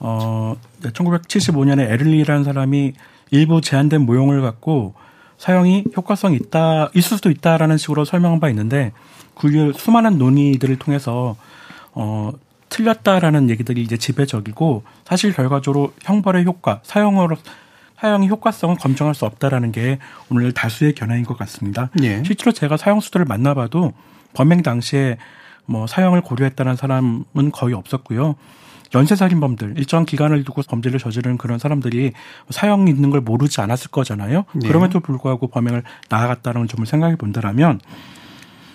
Speaker 8: 어 1975년에 에를리라는 사람이 일부 제한된 모형을 갖고 사형이 효과성이 있다 있을 수도 있다라는 식으로 설명한 바 있는데 그 수많은 논의들을 통해서 어 틀렸다라는 얘기들이 이제 지배적이고 사실 결과적으로 형벌의 효과, 사형으로 사형의 효과성은 검증할 수 없다라는 게 오늘 다수의 견해인 것 같습니다. 예. 실제로 제가 사형 수들을 만나봐도 범행 당시에 뭐 사형을 고려했다는 사람은 거의 없었고요. 연쇄살인범들 일정 기간을 두고 범죄를 저지르는 그런 사람들이 사형 있는 걸 모르지 않았을 거잖아요. 네. 그럼에도 불구하고 범행을 나아갔다는 점을 생각해 본다면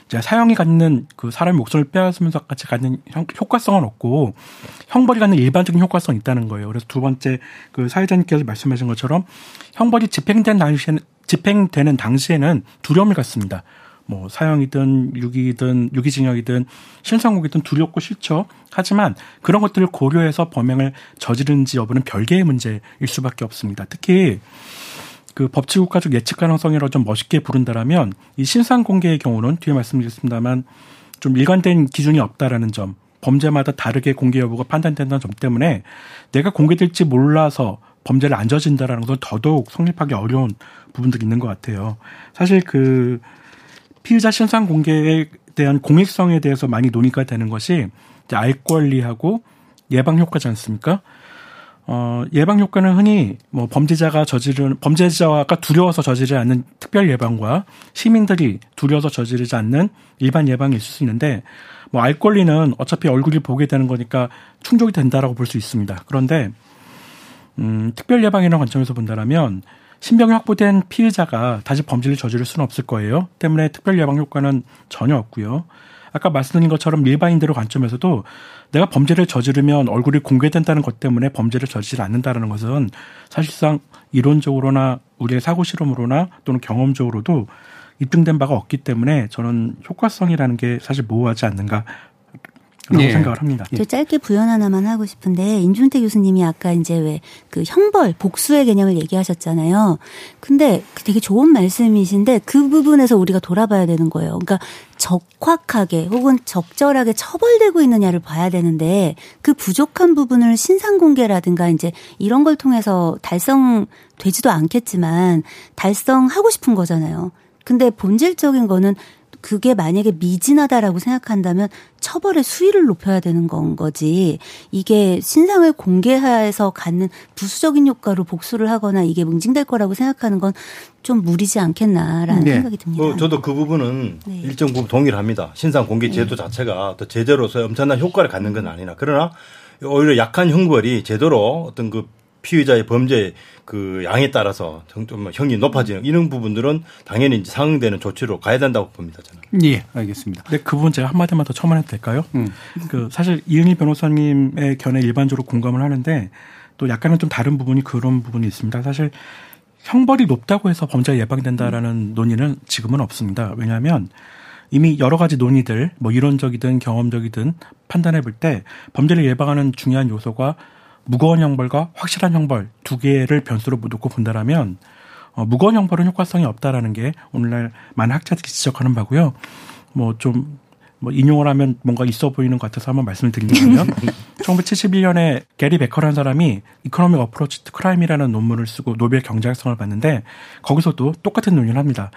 Speaker 8: 이제 사형이 갖는 그 사람의 목숨을 빼앗으면서 같이 갖는 효과성은 없고 형벌이 갖는 일반적인 효과성이 있다는 거예요. 그래서 두 번째 그 사회자님께서 말씀하신 것처럼 형벌이 집행된 당시에는 집행되는 당시에는 두려움을 갖습니다. 뭐 사형이든 유기든 유기징역이든 신상국이든 두렵고 싫죠. 하지만 그런 것들을 고려해서 범행을 저지른지 여부는 별개의 문제일 수밖에 없습니다. 특히 그 법치국가적 예측 가능성이라고 좀 멋있게 부른다라면 이 신상 공개의 경우는 뒤에 말씀드리겠습니다만 좀 일관된 기준이 없다라는 점, 범죄마다 다르게 공개 여부가 판단된다는 점 때문에 내가 공개될지 몰라서 범죄를 안 저진다라는 것은 더더욱 성립하기 어려운 부분들이 있는 것 같아요. 사실 그 피의자 신상 공개에 대한 공익성에 대해서 많이 논의가 되는 것이 이제 알 권리하고 예방 효과지 않습니까? 어, 예방 효과는 흔히 뭐 범죄자가 저지르는 범죄자가 두려워서 저지르지 않는 특별 예방과 시민들이 두려워서 저지르지 않는 일반 예방이 있을 수 있는데 뭐 알 권리는 어차피 얼굴을 보게 되는 거니까 충족이 된다라고 볼 수 있습니다. 그런데 음, 특별 예방이라는 관점에서 본다면 신병이 확보된 피의자가 다시 범죄를 저지를 수는 없을 거예요. 때문에 특별 예방 효과는 전혀 없고요. 아까 말씀드린 것처럼 일반인들의 관점에서도 내가 범죄를 저지르면 얼굴이 공개된다는 것 때문에 범죄를 저지르지 않는다는 것은 사실상 이론적으로나 우리의 사고 실험으로나 또는 경험적으로도 입증된 바가 없기 때문에 저는 효과성이라는 게 사실 모호하지 않는가 네. 생각을 합니다.
Speaker 10: 저 짧게 부연 하나만 하고 싶은데 인준태 교수님이 아까 이제 왜 그 형벌 복수의 개념을 얘기하셨잖아요. 근데 되게 좋은 말씀이신데 그 부분에서 우리가 돌아봐야 되는 거예요. 그러니까 적확하게 혹은 적절하게 처벌되고 있느냐를 봐야 되는데 그 부족한 부분을 신상 공개라든가 이제 이런 걸 통해서 달성되지도 않겠지만 달성하고 싶은 거잖아요. 근데 본질적인 거는 그게 만약에 미진하다라고 생각한다면 처벌의 수위를 높여야 되는 건 거지. 이게 신상을 공개해서 갖는 부수적인 효과로 복수를 하거나 이게 뭉징될 거라고 생각하는 건 좀 무리지 않겠나라는 네. 생각이 듭니다.
Speaker 9: 어, 저도 그 부분은 네. 일정 부분 동의를 합니다. 신상 공개 네. 제도 네. 자체가 또 제재로서 엄청난 효과를 갖는 건 아니나 그러나 오히려 약한 형벌이 제대로 어떤 그 피의자의 범죄 그 양에 따라서 좀 형이 높아지는 이런 부분들은 당연히 이제 상응되는 조치로 가야 된다고 봅니다. 저는.
Speaker 6: 예, 알겠습니다.
Speaker 8: 네, 그 부분 제가 한 마디만 더 첨언해도 될까요? 음. 그 사실 이은희 변호사님의 견해 일반적으로 공감을 하는데 또 약간은 좀 다른 부분이 그런 부분이 있습니다. 사실 형벌이 높다고 해서 범죄가 예방된다라는 음. 논의는 지금은 없습니다. 왜냐하면 이미 여러 가지 논의들, 뭐 이론적이든 경험적이든 판단해 볼 때 범죄를 예방하는 중요한 요소가 무거운 형벌과 확실한 형벌 두 개를 변수로 놓고 본다라면 어, 무거운 형벌은 효과성이 없다라는 게 오늘날 많은 학자들이 지적하는 바고요. 뭐 좀 뭐 인용을 하면 뭔가 있어 보이는 것 같아서 한번 말씀을 드리면 1971년에 게리 베커라는 사람이 Economic Approach to Crime이라는 논문을 쓰고 노벨 경제학상을 받는데 거기서도 똑같은 논의를 합니다.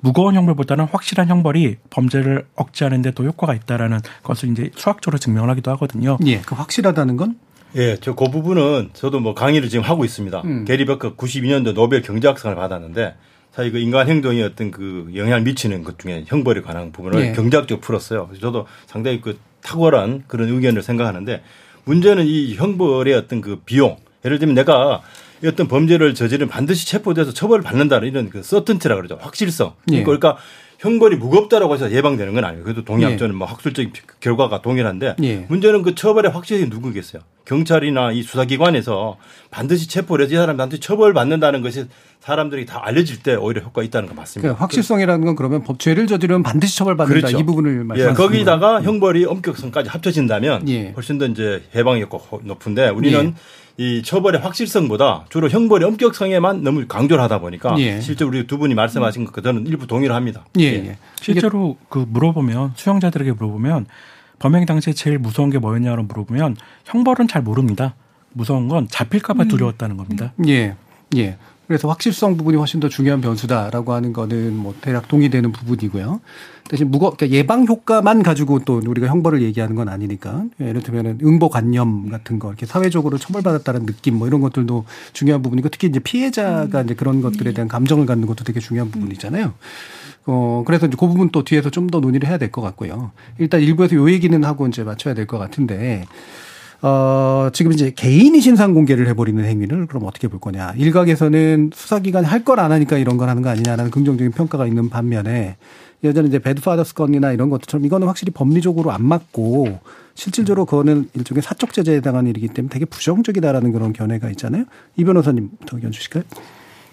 Speaker 8: 무거운 형벌보다는 확실한 형벌이 범죄를 억제하는 데 더 효과가 있다라는 것을 이제 수학적으로 증명을 하기도 하거든요.
Speaker 6: 예. 그 확실하다는 건
Speaker 9: 예, 저 그 부분은 저도 뭐 강의를 지금 하고 있습니다. 음. 게리 베커 92년도 노벨 경제학상을 받았는데 사실 그 인간 행동이 어떤 그 영향을 미치는 것 중에 형벌에 관한 부분을 예. 경제학적으로 풀었어요. 그래서 저도 상당히 그 탁월한 그런 의견을 생각하는데 문제는 이 형벌의 어떤 그 비용. 예를 들면 내가 어떤 범죄를 저지르면 반드시 체포돼서 처벌을 받는다는 이런 그 서튼티라 그러죠. 확실성. 예. 그러니까 형벌이 무겁다라고 해서 예방되는 건 아니에요. 그래도 동의합 저는 뭐 학술적인 결과가 동일한데 문제는 그 처벌의 확실성이 누구겠어요. 경찰이나 이 수사기관에서 반드시 체포를 해서 이 사람한테 처벌받는다는 것이 사람들이 다 알려질 때 오히려 효과가 있다는 거 맞습니다.
Speaker 6: 그러니까 확실성이라는 건 그러면 법 죄를 저지르면 반드시 처벌받는다
Speaker 9: 그렇죠.
Speaker 6: 이 부분을
Speaker 9: 예,
Speaker 6: 말씀하시는
Speaker 9: 거기다가
Speaker 6: 거예요.
Speaker 9: 형벌이 엄격성까지 합쳐진다면
Speaker 6: 예.
Speaker 9: 훨씬 더 이제 해방이 효과가 높은데 우리는
Speaker 6: 예.
Speaker 9: 이 처벌의 확실성보다 주로 형벌의 엄격성에만 너무 강조를 하다 보니까
Speaker 6: 예.
Speaker 9: 실제 우리 두 분이 말씀하신 것 저는 일부 동의를 합니다.
Speaker 6: 예, 예.
Speaker 8: 실제로 그 물어보면 수용자들에게 물어보면 범행 당시에 제일 무서운 게 뭐였냐고 물어보면 형벌은 잘 모릅니다. 무서운 건 잡힐까봐
Speaker 6: 음.
Speaker 8: 두려웠다는 겁니다.
Speaker 6: 예, 예. 그래서 확실성 부분이 훨씬 더 중요한 변수다라고 하는 거는 뭐 대략 동의되는 부분이고요. 대신 무거 그러니까 예방 효과만 가지고 또 우리가 형벌을 얘기하는 건 아니니까 예를 들면은 응보관념 같은 거 이렇게 사회적으로 처벌받았다는 느낌 뭐 이런 것들도 중요한 부분이고 특히 이제 피해자가 이제 그런 것들에 대한 감정을 갖는 것도 되게 중요한 부분이잖아요. 어 그래서 이제 그 부분 또 뒤에서 좀 더 논의를 해야 될 것 같고요. 일단 일부에서 요 얘기는 하고 이제 맞춰야 될 것 같은데 어, 지금 이제 개인이 신상 공개를 해버리는 행위를 그럼 어떻게 볼 거냐. 일각에서는 수사기관이 할 걸 안 하니까 이런 걸 하는 거 아니냐라는 긍정적인 평가가 있는 반면에 예전에 이제 배드파더스 건이나 이런 것들처럼 이거는 확실히 법리적으로 안 맞고 실질적으로 그거는 일종의 사적 제재에 해당하는 일이기 때문에 되게 부정적이다라는 그런 견해가 있잖아요. 이 변호사님 부터 의견 주실까요?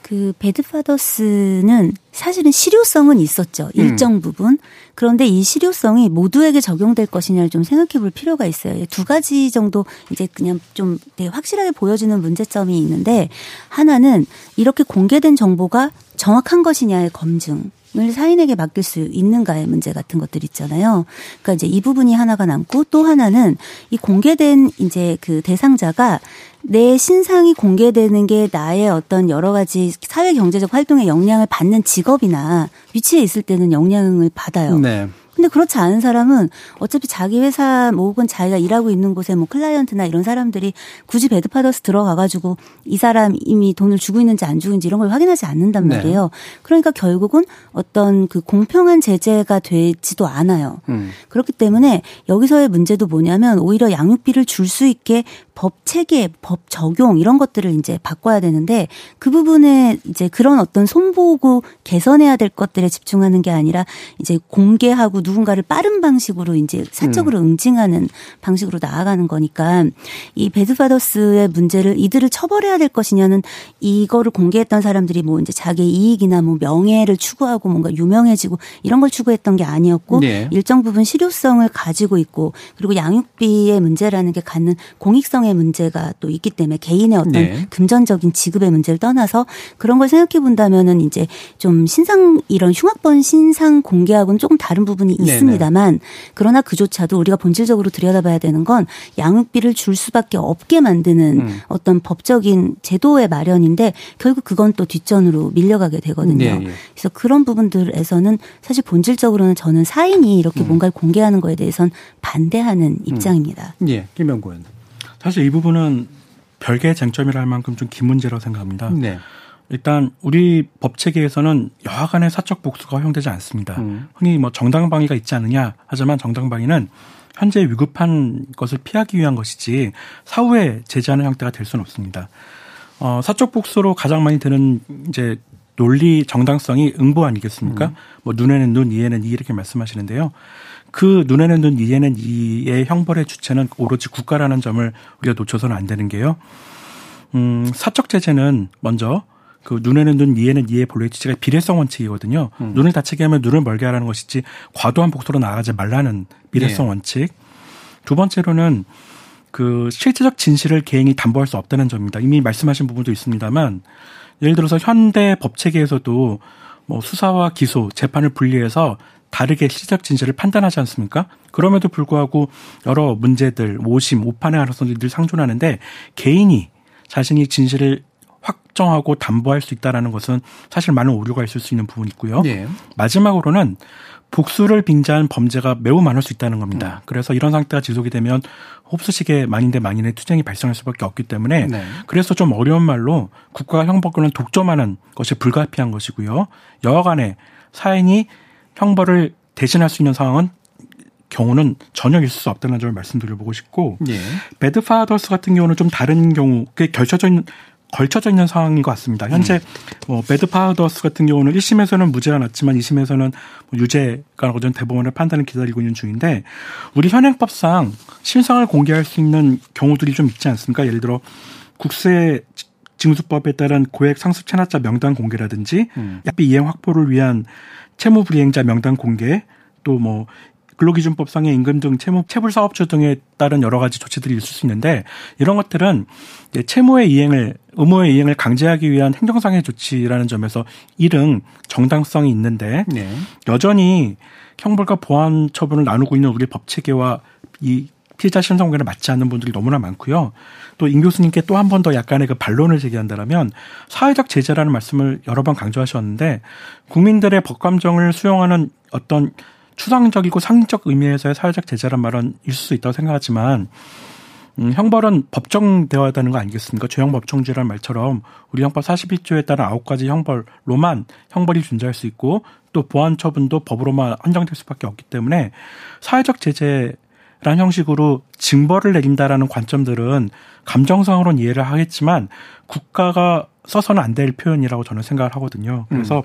Speaker 10: 그 배드파더스는 사실은 실효성은 있었죠. 일정 부분. 그런데 이 실효성이 모두에게 적용될 것이냐를 좀 생각해 볼 필요가 있어요. 두 가지 정도 이제 그냥 좀 되게 확실하게 보여주는 문제점이 있는데 하나는 이렇게 공개된 정보가 정확한 것이냐의 검증. 을 사인에게 맡길 수 있는가의 문제 같은 것들 있잖아요. 그러니까 이제 이 부분이 하나가 남고 또 하나는 이 공개된 이제 그 대상자가 내 신상이 공개되는 게 나의 어떤 여러 가지 사회 경제적 활동에 영향을 받는 직업이나 위치에 있을 때는 영향을 받아요.
Speaker 6: 네.
Speaker 10: 근데 그렇지 않은 사람은 어차피 자기 회사 뭐 혹은 자기가 일하고 있는 곳에 뭐 클라이언트나 이런 사람들이 굳이 배드파더스 들어가가지고 이 사람 이미 돈을 주고 있는지 안 주고 있는지 이런 걸 확인하지 않는단
Speaker 6: 네.
Speaker 10: 말이에요. 그러니까 결국은 어떤 그 공평한 제재가 되지도 않아요.
Speaker 6: 음.
Speaker 10: 그렇기 때문에 여기서의 문제도 뭐냐면 오히려 양육비를 줄 수 있게 법 체계, 법 적용 이런 것들을 이제 바꿔야 되는데 그 부분에 이제 그런 어떤 손보고 개선해야 될 것들에 집중하는 게 아니라 이제 공개하고 누군가를 빠른 방식으로 이제 사적으로 응징하는 방식으로 나아가는 거니까 이 배드파더스의 문제를 이들을 처벌해야 될 것이냐는 이거를 공개했던 사람들이 뭐 이제 자기 이익이나 뭐 명예를 추구하고 뭔가 유명해지고 이런 걸 추구했던 게 아니었고
Speaker 6: 네.
Speaker 10: 일정 부분 실효성을 가지고 있고 그리고 양육비의 문제라는 게 갖는 공익성의 문제가 또 있기 때문에 개인의 어떤
Speaker 6: 네.
Speaker 10: 금전적인 지급의 문제를 떠나서 그런 걸 생각해 본다면은 이제 좀 신상 이런 흉악범 신상 공개하고는 조금 다른 부분이
Speaker 6: 네네.
Speaker 10: 있습니다만 그러나 그조차도 우리가 본질적으로 들여다봐야 되는 건 양육비를 줄 수밖에 없게 만드는
Speaker 6: 음.
Speaker 10: 어떤 법적인 제도의 마련인데 결국 그건 또 뒷전으로 밀려가게 되거든요.
Speaker 6: 네, 예.
Speaker 10: 그래서 그런 부분들에서는 사실 본질적으로는 저는 사인이 이렇게
Speaker 6: 음.
Speaker 10: 뭔가를 공개하는 거에 대해서는 반대하는 입장입니다.
Speaker 6: 예, 김영구 의원.
Speaker 8: 사실 이 부분은 별개의 쟁점이라 할 만큼 좀 긴 문제라고 생각합니다.
Speaker 6: 네.
Speaker 8: 일단 우리 법 체계에서는 여하간의 사적 복수가 허용되지 않습니다.
Speaker 6: 음.
Speaker 8: 흔히 뭐 정당 방위가 있지 않느냐 하지만 정당 방위는 현재 위급한 것을 피하기 위한 것이지 사후에 제재하는 형태가 될 수는 없습니다. 어, 사적 복수로 가장 많이 드는 이제 논리 정당성이 응보 아니겠습니까? 뭐 눈에는 눈, 이에는 이 이렇게 말씀하시는데요. 그 눈에는 눈, 이에는 이의 형벌의 주체는 오로지 국가라는 점을 우리가 놓쳐서는 안 되는 게요. 음, 사적 제재는 먼저 그 눈에는 눈, 이에는 이의 본래 주체가 비례성 원칙이거든요. 눈을 다치게 하면 눈을 멀게 하라는 것이지 과도한 복수로 나아가지 말라는 비례성
Speaker 6: 네.
Speaker 8: 원칙. 두 번째로는 그 실제적 진실을 개인이 담보할 수 없다는 점입니다. 이미 말씀하신 부분도 있습니다만 예를 들어서 현대 법 체계에서도 뭐 수사와 기소, 재판을 분리해서 다르게 실질적 진실을 판단하지 않습니까? 그럼에도 불구하고 여러 문제들, 오심, 오판에 알아서 늘 상존하는데 개인이 자신이 진실을 확정하고 담보할 수 있다라는 것은 사실 많은 오류가 있을 수 있는 부분이 있고요.
Speaker 6: 예.
Speaker 8: 마지막으로는 복수를 빙자한 범죄가 매우 많을 수 있다는 겁니다. 그래서 이런 상태가 지속이 되면 흡수식의 만인대 만인의 투쟁이 발생할 수밖에 없기 때문에
Speaker 6: 네.
Speaker 8: 그래서 좀 어려운 말로 국가가 형벌권을 독점하는 것이 불가피한 것이고요. 여하간에 사인이 형벌을 대신할 수 있는 상황은 경우는 전혀 있을 수 없다는 점을 말씀드려보고 싶고
Speaker 6: 예.
Speaker 8: 배드파더스 같은 경우는 좀 다른 경우 그 결정적인 걸쳐져 있는 상황인 것 같습니다. 현재 뭐 배드파더스 같은 경우는 1심에서는 무죄가 났지만 2심에서는 뭐 유죄가 나거든 대법원의 판단을 기다리고 있는 중인데 우리 현행법상 신상을 공개할 수 있는 경우들이 좀 있지 않습니까? 예를 들어 국세 징수법에 따른 고액 상습 체납자 명단 공개라든지
Speaker 6: 음.
Speaker 8: 약비 이행 확보를 위한 채무 불이행자 명단 공개 또 뭐 근로기준법상의 임금 등 채무 체불 사업주 등에 따른 여러 가지 조치들이 있을 수 있는데 이런 것들은 채무의 이행을 의무의 이행을 강제하기 위한 행정상의 조치라는 점에서 이릉 정당성이 있는데
Speaker 6: 네.
Speaker 8: 여전히 형벌과 보안 처분을 나누고 있는 우리 법 체계와 이 피해자 신상공개를 맞지 않는 분들이 너무나 많고요. 또 임 교수님께 또 한 번 더 약간의 그 반론을 제기한다면 사회적 제재라는 말씀을 여러 번 강조하셨는데 국민들의 법감정을 수용하는 어떤 추상적이고 상징적 의미에서의 사회적 제재란 말은 있을 수 있다고 생각하지만 음, 형벌은 법정되어야 되는 거 아니겠습니까? 죄형 법정주의라는 말처럼 우리 형법 41조에 따른 아홉 가지 형벌로만 형벌이 존재할 수 있고 또 보안 처분도 법으로만 한정될 수밖에 없기 때문에 사회적 제재라는 형식으로 징벌을 내린다라는 관점들은 감정상으로는 이해를 하겠지만 국가가 써서는 안 될 표현이라고 저는 생각을 하거든요. 그래서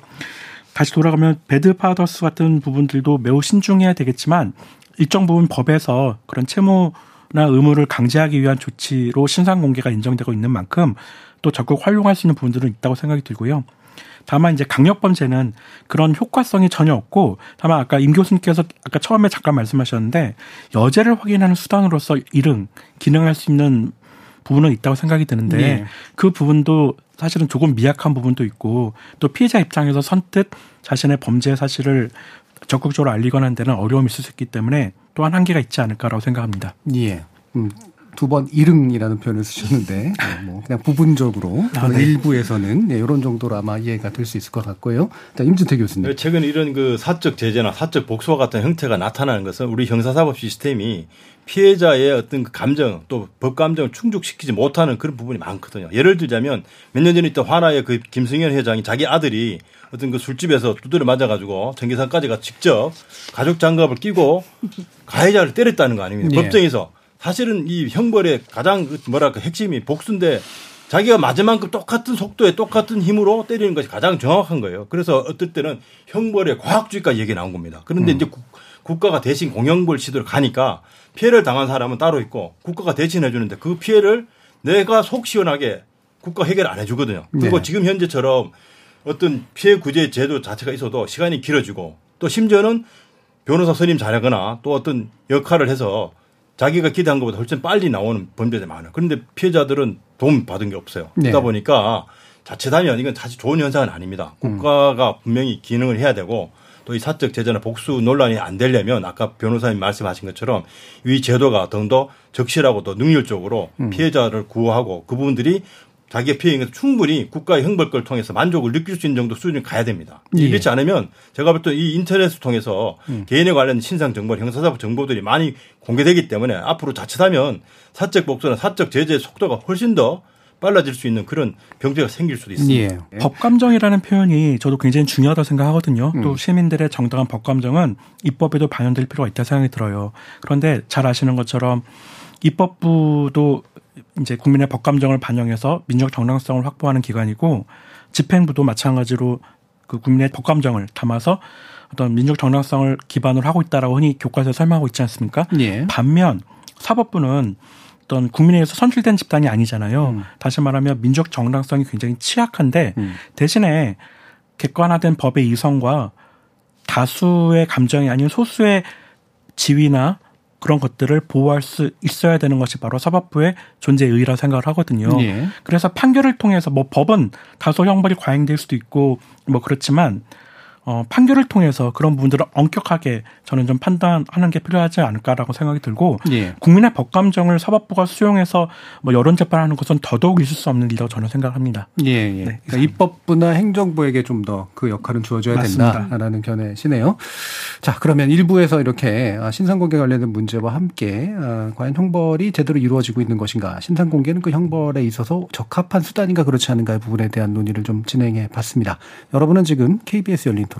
Speaker 8: 다시 돌아가면 배드 파더스 같은 부분들도 매우 신중해야 되겠지만 일정 부분 법에서 그런 채무나 의무를 강제하기 위한 조치로 신상 공개가 인정되고 있는 만큼 또 적극 활용할 수 있는 부분들은 있다고 생각이 들고요. 다만 이제 강력 범죄는 그런 효과성이 전혀 없고 다만 아까 임 교수님께서 아까 처음에 잠깐 말씀하셨는데 여죄를 확인하는 수단으로서 이릉 기능할 수 있는 부분은 있다고 생각이 드는데
Speaker 6: 네.
Speaker 8: 그 부분도 사실은 조금 미약한 부분도 있고 또 피해자 입장에서 선뜻 자신의 범죄 사실을 적극적으로 알리거나 하는 데는 어려움이 있을 수 있기 때문에 또한 한계가 있지 않을까라고 생각합니다.
Speaker 6: 예. 음, 두 번 이릉이라는 표현을 쓰셨는데 네, 뭐 그냥 부분적으로
Speaker 8: 아, 네.
Speaker 6: 일부에서는 네, 이런 정도로 아마 이해가 될 수 있을 것 같고요. 자, 임준태 교수님.
Speaker 9: 최근 이런 그 사적 제재나 사적 복수와 같은 형태가 나타나는 것은 우리 형사사법 시스템이 피해자의 어떤 그 감정 또 법 감정을 충족시키지 못하는 그런 부분이 많거든요. 예를 들자면 몇 년 전에 있던 화나의 그 김승현 회장이 자기 아들이 어떤 그 술집에서 두드려 맞아가지고 전기사까지가 직접 가죽 장갑을 끼고 가해자를 때렸다는 거 아닙니까?
Speaker 6: 예.
Speaker 9: 법정에서 사실은 이 형벌의 가장 그 뭐랄까 핵심이 복수인데 자기가 맞을 만큼 똑같은 속도에 똑같은 힘으로 때리는 것이 가장 정확한 거예요. 그래서 어떨 때는 형벌의 과학주의까지 얘기 나온 겁니다. 그런데 이제 국, 국가가 대신 공형벌 시도를 가니까 피해를 당한 사람은 따로 있고 국가가 대신 해 주는데 그 피해를 내가 속 시원하게 국가 해결 안 해주거든요. 그리고
Speaker 6: 네.
Speaker 9: 지금 현재처럼 어떤 피해 구제 제도 자체가 있어도 시간이 길어지고 또 심지어는 변호사 선임 잘하거나 또 어떤 역할을 해서 자기가 기대한 것보다 훨씬 빨리 나오는 범죄들이 많아요. 그런데 피해자들은 도움 받은 게 없어요.
Speaker 6: 네.
Speaker 9: 그러다 보니까 자칫하면 이건 사실 좋은 현상은 아닙니다. 국가가 분명히 기능을 해야 되고 또 이 사적 제재나 복수 논란이 안 되려면 아까 변호사님 말씀하신 것처럼 이 제도가 더더 적실하고 더 능률적으로 피해자를 구호하고 그 부분들이 자기의 피해에서 충분히 국가의 형벌권을 통해서 만족을 느낄 수 있는 정도 수준이 가야 됩니다.
Speaker 6: 예.
Speaker 9: 이렇지 않으면 제가 볼 때 이 인터넷을 통해서 개인에 관련 신상 정보, 형사사법 정보들이 많이 공개되기 때문에 앞으로 자칫하면 사적 복수나 사적 제재 속도가 훨씬 더 빨라질 수 있는 그런 병제가 생길 수도 있습니다.
Speaker 6: 예.
Speaker 8: 법감정이라는 표현이 저도 굉장히 중요하다고 생각하거든요.
Speaker 6: 음.
Speaker 8: 또 시민들의 정당한 법감정은 입법에도 반영될 필요가 있다 생각이 들어요. 그런데 잘 아시는 것처럼 입법부도 이제 국민의 법 감정을 반영해서 민족 정당성을 확보하는 기관이고 집행부도 마찬가지로 그 국민의 법 감정을 담아서 어떤 민족 정당성을 기반으로 하고 있다라고 흔히 교과서에 설명하고 있지 않습니까?
Speaker 6: 예.
Speaker 8: 반면 사법부는 어떤 국민에 의해서 선출된 집단이 아니잖아요.
Speaker 6: 음.
Speaker 8: 다시 말하면 민족 정당성이 굉장히 취약한데
Speaker 6: 음.
Speaker 8: 대신에 객관화된 법의 이성과 다수의 감정이 아닌 소수의 지위나 그런 것들을 보호할 수 있어야 되는 것이 바로 사법부의 존재의 의의라 생각을 하거든요.
Speaker 6: 예.
Speaker 8: 그래서 판결을 통해서 뭐 법은 다소 형벌이 과잉될 수도 있고 뭐 그렇지만 어, 판결을 통해서 그런 부분들을 엄격하게 저는 좀 판단하는 게 필요하지 않을까라고 생각이 들고
Speaker 6: 예.
Speaker 8: 국민의 법감정을 사법부가 수용해서 뭐 여론 재판하는 것은 더더욱 있을 수 없는 일이라고 저는 생각합니다.
Speaker 6: 예, 예.
Speaker 8: 네,
Speaker 6: 그러니까 입법부나 행정부에게 좀 더 그 역할은 주어져야
Speaker 8: 맞습니다.
Speaker 6: 된다라는 견해시네요. 자, 그러면 일부에서 이렇게 아, 신상공개 관련된 문제와 함께 아, 과연 형벌이 제대로 이루어지고 있는 것인가, 신상공개는 그 형벌에 있어서 적합한 수단인가 그렇지 않은가의 부분에 대한 논의를 좀 진행해 봤습니다. 여러분은 지금 KBS 열린 토론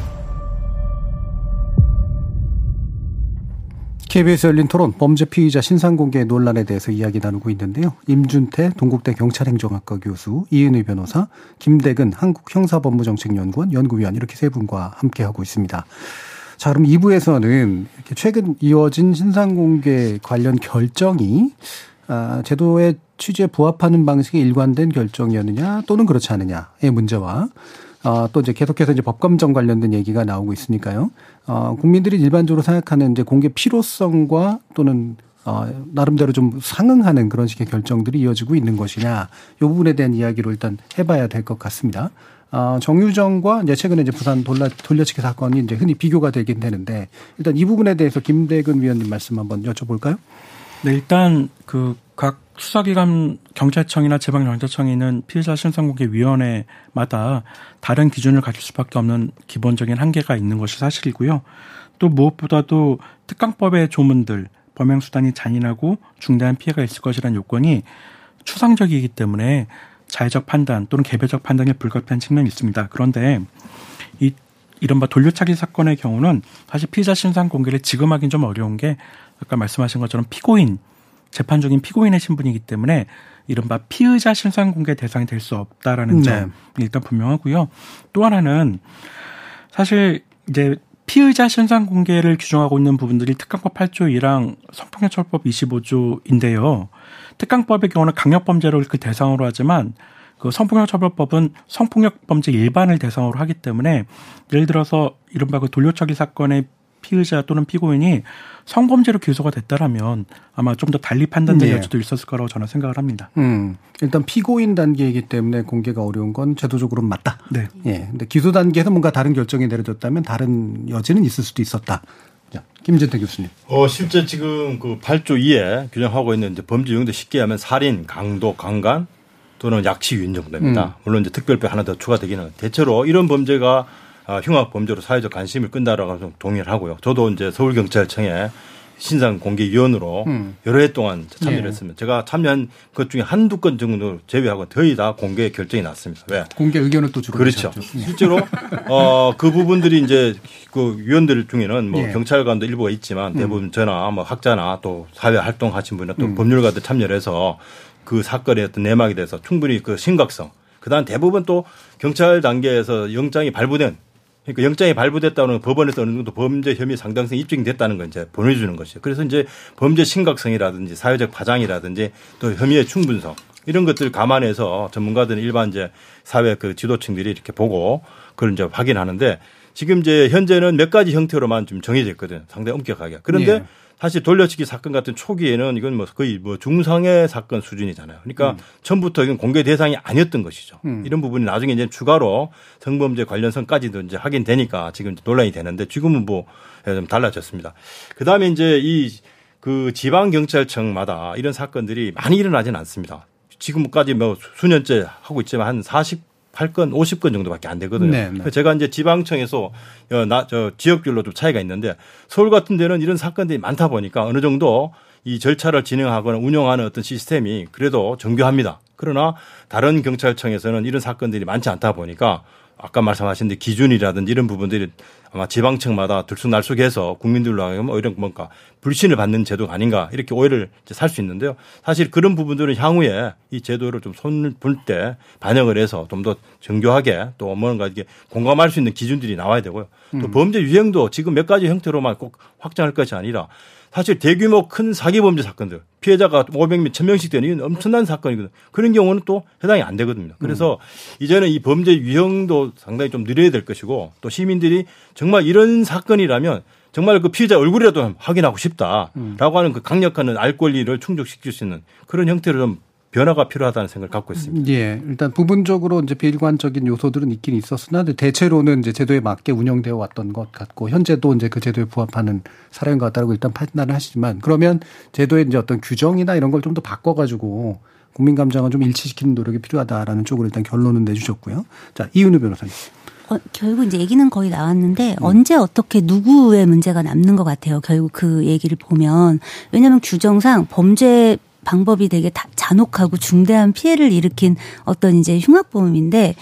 Speaker 6: KBS 열린 토론 범죄 피의자 신상 공개 논란에 대해서 이야기 나누고 있는데요. 임준태 동국대 경찰행정학과 교수, 이은희 변호사, 김대근 한국형사법무정책연구원 연구위원 이렇게 세 분과 함께 하고 있습니다. 자, 그럼 2부에서는 이렇게 최근 이어진 신상 공개 관련 결정이 아, 제도의 취지에 부합하는 방식의 일관된 결정이었느냐 또는 그렇지 않느냐의 문제와 어, 또 이제 계속해서 이제 법감정 관련된 얘기가 나오고 있으니까요. 어, 국민들이 일반적으로 생각하는 이제 공개 필요성과 또는 어, 나름대로 좀 상응하는 그런 식의 결정들이 이어지고 있는 것이냐, 이 부분에 대한 이야기로 일단 해봐야 될 것 같습니다. 어, 정유정과 이제 최근에 이제 부산 돌라, 돌려치기 사건이 이제 흔히 비교가 되긴 되는데 일단 이 부분에 대해서 김대근 위원님 말씀 한번 여쭤볼까요?
Speaker 8: 네, 일단 그 각 수사기관 경찰청이나 지방경찰청이 있는 피해자 신상공개 위원회마다 다른 기준을 가질 수밖에 없는 기본적인 한계가 있는 것이 사실이고요. 또 무엇보다도 특강법의 조문들 범행 수단이 잔인하고 중대한 피해가 있을 것이라는 요건이 추상적이기 때문에 자의적 판단 또는 개별적 판단이 불가피한 측면이 있습니다. 그런데 이 이른바 돌려차기 사건의 경우는 사실 피의자 신상 공개를 지금 하긴 좀 어려운 게 아까 말씀하신 것처럼 피고인 재판 중인 피고인의 신분이기 때문에 이른바 피의자 신상 공개 대상이 될 수 없다라는
Speaker 6: 네.
Speaker 8: 점 일단 분명하고요. 또 하나는 사실 이제 피의자 신상 공개를 규정하고 있는 부분들이 특강법 8조 1항 성폭력처벌법 25조인데요. 특강법의 경우는 강력범죄를 그 대상으로 하지만 그 성폭력처벌법은 성폭력 범죄 일반을 대상으로 하기 때문에 예를 들어서 이른바 그 돌려차기 사건의 피의자 또는 피고인이 성범죄로 기소가 됐다라면 아마 좀 더 달리 판단될
Speaker 6: 네.
Speaker 8: 여지도 있었을 거라고 저는 생각을 합니다.
Speaker 6: 음, 일단 피고인 단계이기 때문에 공개가 어려운 건 제도적으로는 맞다.
Speaker 8: 네.
Speaker 6: 예. 근데 기소 단계에서 뭔가 다른 결정이 내려졌다면 다른 여지는 있을 수도 있었다. 자, 김재태 교수님.
Speaker 9: 어, 실제 지금 그 8조 2에 규정하고 있는 이제 범죄 유형도 쉽게 하면 살인, 강도, 강간 또는 약취 유인 정도입니다.
Speaker 6: 음.
Speaker 9: 물론 이제 특별법 하나 더 추가되기는 대체로 이런 범죄가 아, 흉악 범죄로 사회적 관심을 끈다라고 좀 동의를 하고요. 저도 이제 서울경찰청에 신상 공개 위원으로
Speaker 6: 음.
Speaker 9: 여러 해 동안 참여를
Speaker 6: 예.
Speaker 9: 했습니다. 제가 참여한 것 중에 한두 건 정도 제외하고 거의 다 공개 결정이 났습니다. 왜?
Speaker 6: 공개 의견을 또 주로
Speaker 9: 그렇죠.
Speaker 6: 예.
Speaker 9: 실제로 어, 그 부분들이 이제 그 위원들 중에는 뭐
Speaker 6: 예.
Speaker 9: 경찰관도 일부가 있지만 대부분 저나 뭐 학자나 또 사회 활동하신 분이나 또
Speaker 6: 음.
Speaker 9: 법률가들 참여를 해서 그 사건의 어떤 내막에 대해서 충분히 그 심각성 그다음 대부분 또 경찰 단계에서 영장이 발부된 그러니까 영장이 발부됐다는 법원에서 어느 정도 범죄 혐의 상당성이 입증이 됐다는 걸 이제 보내주는 것이죠. 그래서 이제 범죄 심각성이라든지 사회적 파장이라든지 또 혐의의 충분성 이런 것들을 감안해서 전문가들은 일반 이제 사회 그 지도층들이 이렇게 보고 그걸 이제 확인하는데 지금 이제 현재는 몇 가지 형태로만 좀 정해져 있거든요. 상당히 엄격하게. 그런데
Speaker 6: 예.
Speaker 9: 사실 돌려치기 사건 같은 초기에는 이건 뭐 거의 뭐 중상의 사건 수준이잖아요. 그러니까 처음부터 이건 공개 대상이 아니었던 것이죠.
Speaker 6: 음.
Speaker 9: 이런 부분이 나중에 이제 추가로 성범죄 관련성까지도 이제 확인되니까 지금 논란이 되는데 지금은 뭐 좀 달라졌습니다. 그 다음에 이제 이 그 지방경찰청마다 이런 사건들이 많이 일어나지는 않습니다. 지금까지 뭐 수년째 하고 있지만 한 48건, 50건 정도밖에 안 되거든요.
Speaker 6: 네, 네.
Speaker 9: 제가 이제 지방청에서 어, 나, 저 지역별로 좀 차이가 있는데 서울 같은 데는 이런 사건들이 많다 보니까 어느 정도 이 절차를 진행하거나 운영하는 어떤 시스템이 그래도 정교합니다. 그러나 다른 경찰청에서는 이런 사건들이 많지 않다 보니까 아까 말씀하신 데 기준이라든지 이런 부분들이 아마 지방청마다 들쑥날쑥해서 국민들로 하여금 오히려 뭔가 불신을 받는 제도가 아닌가 이렇게 오해를 살 수 있는데요. 사실 그런 부분들은 향후에 이 제도를 좀 손을 볼 때 반영을 해서 좀 더 정교하게 또 뭔가 이게 공감할 수 있는 기준들이 나와야 되고요. 또
Speaker 6: 음.
Speaker 9: 범죄 유형도 지금 몇 가지 형태로만 꼭 확장할 것이 아니라 사실 대규모 큰 사기 범죄 사건들 피해자가 500명, 1000명씩 되는 엄청난 사건이거든요. 그런 경우는 또 해당이 안 되거든요. 그래서 이제는 이 범죄 유형도 상당히 좀 늘려야 될 것이고 또 시민들이 정말 이런 사건이라면 정말 그 피해자 얼굴이라도 확인하고 싶다라고 하는 그 강력한 알 권리를 충족시킬 수 있는 그런 형태로 좀 변화가 필요하다는 생각을 갖고 있습니다.
Speaker 6: 예, 일단 부분적으로 이제 비일관적인 요소들은 있긴 있었으나 대체로는 이제 제도에 맞게 운영되어 왔던 것 같고 현재도 이제 그 제도에 부합하는 사례인 것 같다고 일단 판단을 하시지만 그러면 제도의 이제 어떤 규정이나 이런 걸 좀 더 바꿔가지고 국민 감정을 좀 일치시키는 노력이 필요하다라는 쪽으로 일단 결론은 내주셨고요. 자 이은우 변호사님.
Speaker 10: 어, 결국 이제 얘기는 거의 나왔는데 음. 언제 어떻게 누구의 문제가 남는 것 같아요. 결국 그 얘기를 보면 왜냐하면 규정상 범죄 방법이 되게 다 잔혹하고 중대한 피해를 일으킨 어떤 이제 흉악범인데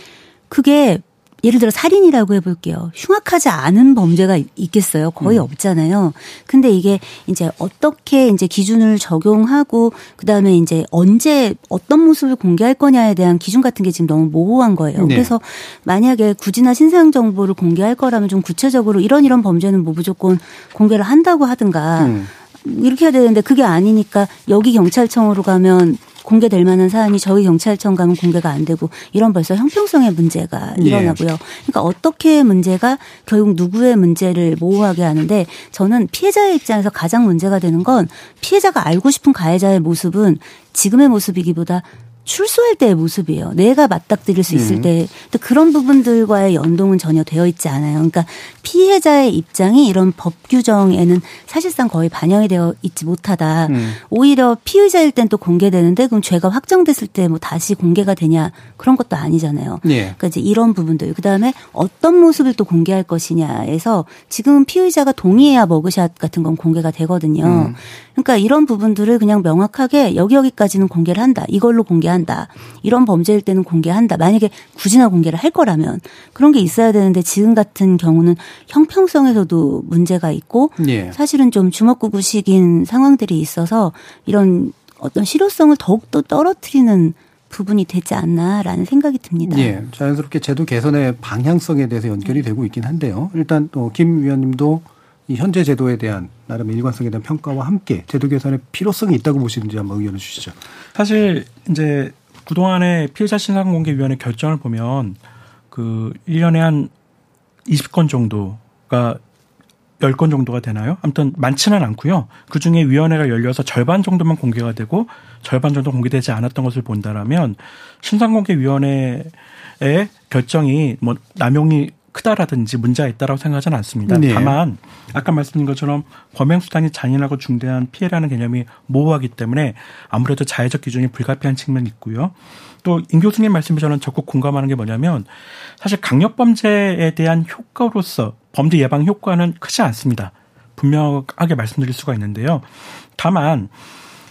Speaker 10: 그게 예를 들어 살인이라고 해볼게요. 흉악하지 않은 범죄가 있겠어요? 거의 음. 없잖아요. 근데 이게 이제 어떻게 이제 기준을 적용하고 그 다음에 이제 언제 어떤 모습을 공개할 거냐에 대한 기준 같은 게 지금 너무 모호한 거예요. 네. 그래서 만약에 구지나 신상 정보를 공개할 거라면 좀 구체적으로 이런 이런 범죄는 뭐 무조건 공개를 한다고 하든가 음. 이렇게 해야 되는데 그게 아니니까 여기 경찰청으로 가면 공개될 만한 사안이 저희 경찰청 가면 공개가 안 되고 이런 벌써 형평성의 문제가 예. 일어나고요. 그러니까 어떻게 문제가 결국 누구의 문제를 모호하게 하는데 저는 피해자의 입장에서 가장 문제가 되는 건 피해자가 알고 싶은 가해자의 모습은 지금의 모습이기보다 출소할 때의 모습이에요. 내가 맞닥뜨릴 수 있을 음. 때. 또 그런 부분들과의 연동은 전혀 되어 있지 않아요. 그러니까 피해자의 입장이 이런 법 규정에는 사실상 거의 반영이 되어 있지 못하다. 음. 오히려 피의자일 땐 또 공개되는데 그럼 죄가 확정됐을 때 뭐 다시 공개가 되냐 그런 것도 아니잖아요. 예. 그러니까 이제 이런 부분들. 그다음에 어떤 모습을 또 공개할 것이냐에서 지금은 피의자가 동의해야 머그샷 같은 건 공개가 되거든요. 음. 그러니까 이런 부분들을 그냥 명확하게 여기 여기까지는 공개를 한다. 이걸로 공개 한다. 이런 범죄일 때는 공개한다. 만약에 굳이나 공개를 할 거라면 그런 게 있어야 되는데 지금 같은 경우는 형평성에서도 문제가 있고 예. 사실은 좀 주먹구구식인 상황들이 있어서 이런 어떤 실효성을 더욱더 떨어뜨리는 부분이 되지 않나라는 생각이 듭니다.
Speaker 6: 예, 자연스럽게 제도 개선의 방향성에 대해서 연결이 되고 있긴 한데요. 일단 또김 위원님도 이 현재 제도에 대한 나름 일관성에 대한 평가와 함께 제도 개선의 필요성이 있다고 보시는지 한번 의견을 주시죠.
Speaker 8: 사실 이제 그동안의 피해자 신상 공개 위원회 결정을 보면 그 1년에 한 20건 정도가 10건 정도가 되나요? 아무튼 많지는 않고요. 그중에 위원회가 열려서 절반 정도만 공개가 되고 절반 정도 공개되지 않았던 것을 본다라면 신상공개위원회의 결정이 뭐 남용이 크다라든지 문제가 있다라고 생각하지는 않습니다. 네. 다만 아까 말씀드린 것처럼 범행 수단이 잔인하고 중대한 피해라는 개념이 모호하기 때문에 아무래도 자의적 기준이 불가피한 측면이 있고요. 또 임 교수님 말씀에 저는 적극 공감하는 게 뭐냐면 사실 강력 범죄에 대한 효과로서 범죄 예방 효과는 크지 않습니다. 분명하게 말씀드릴 수가 있는데요. 다만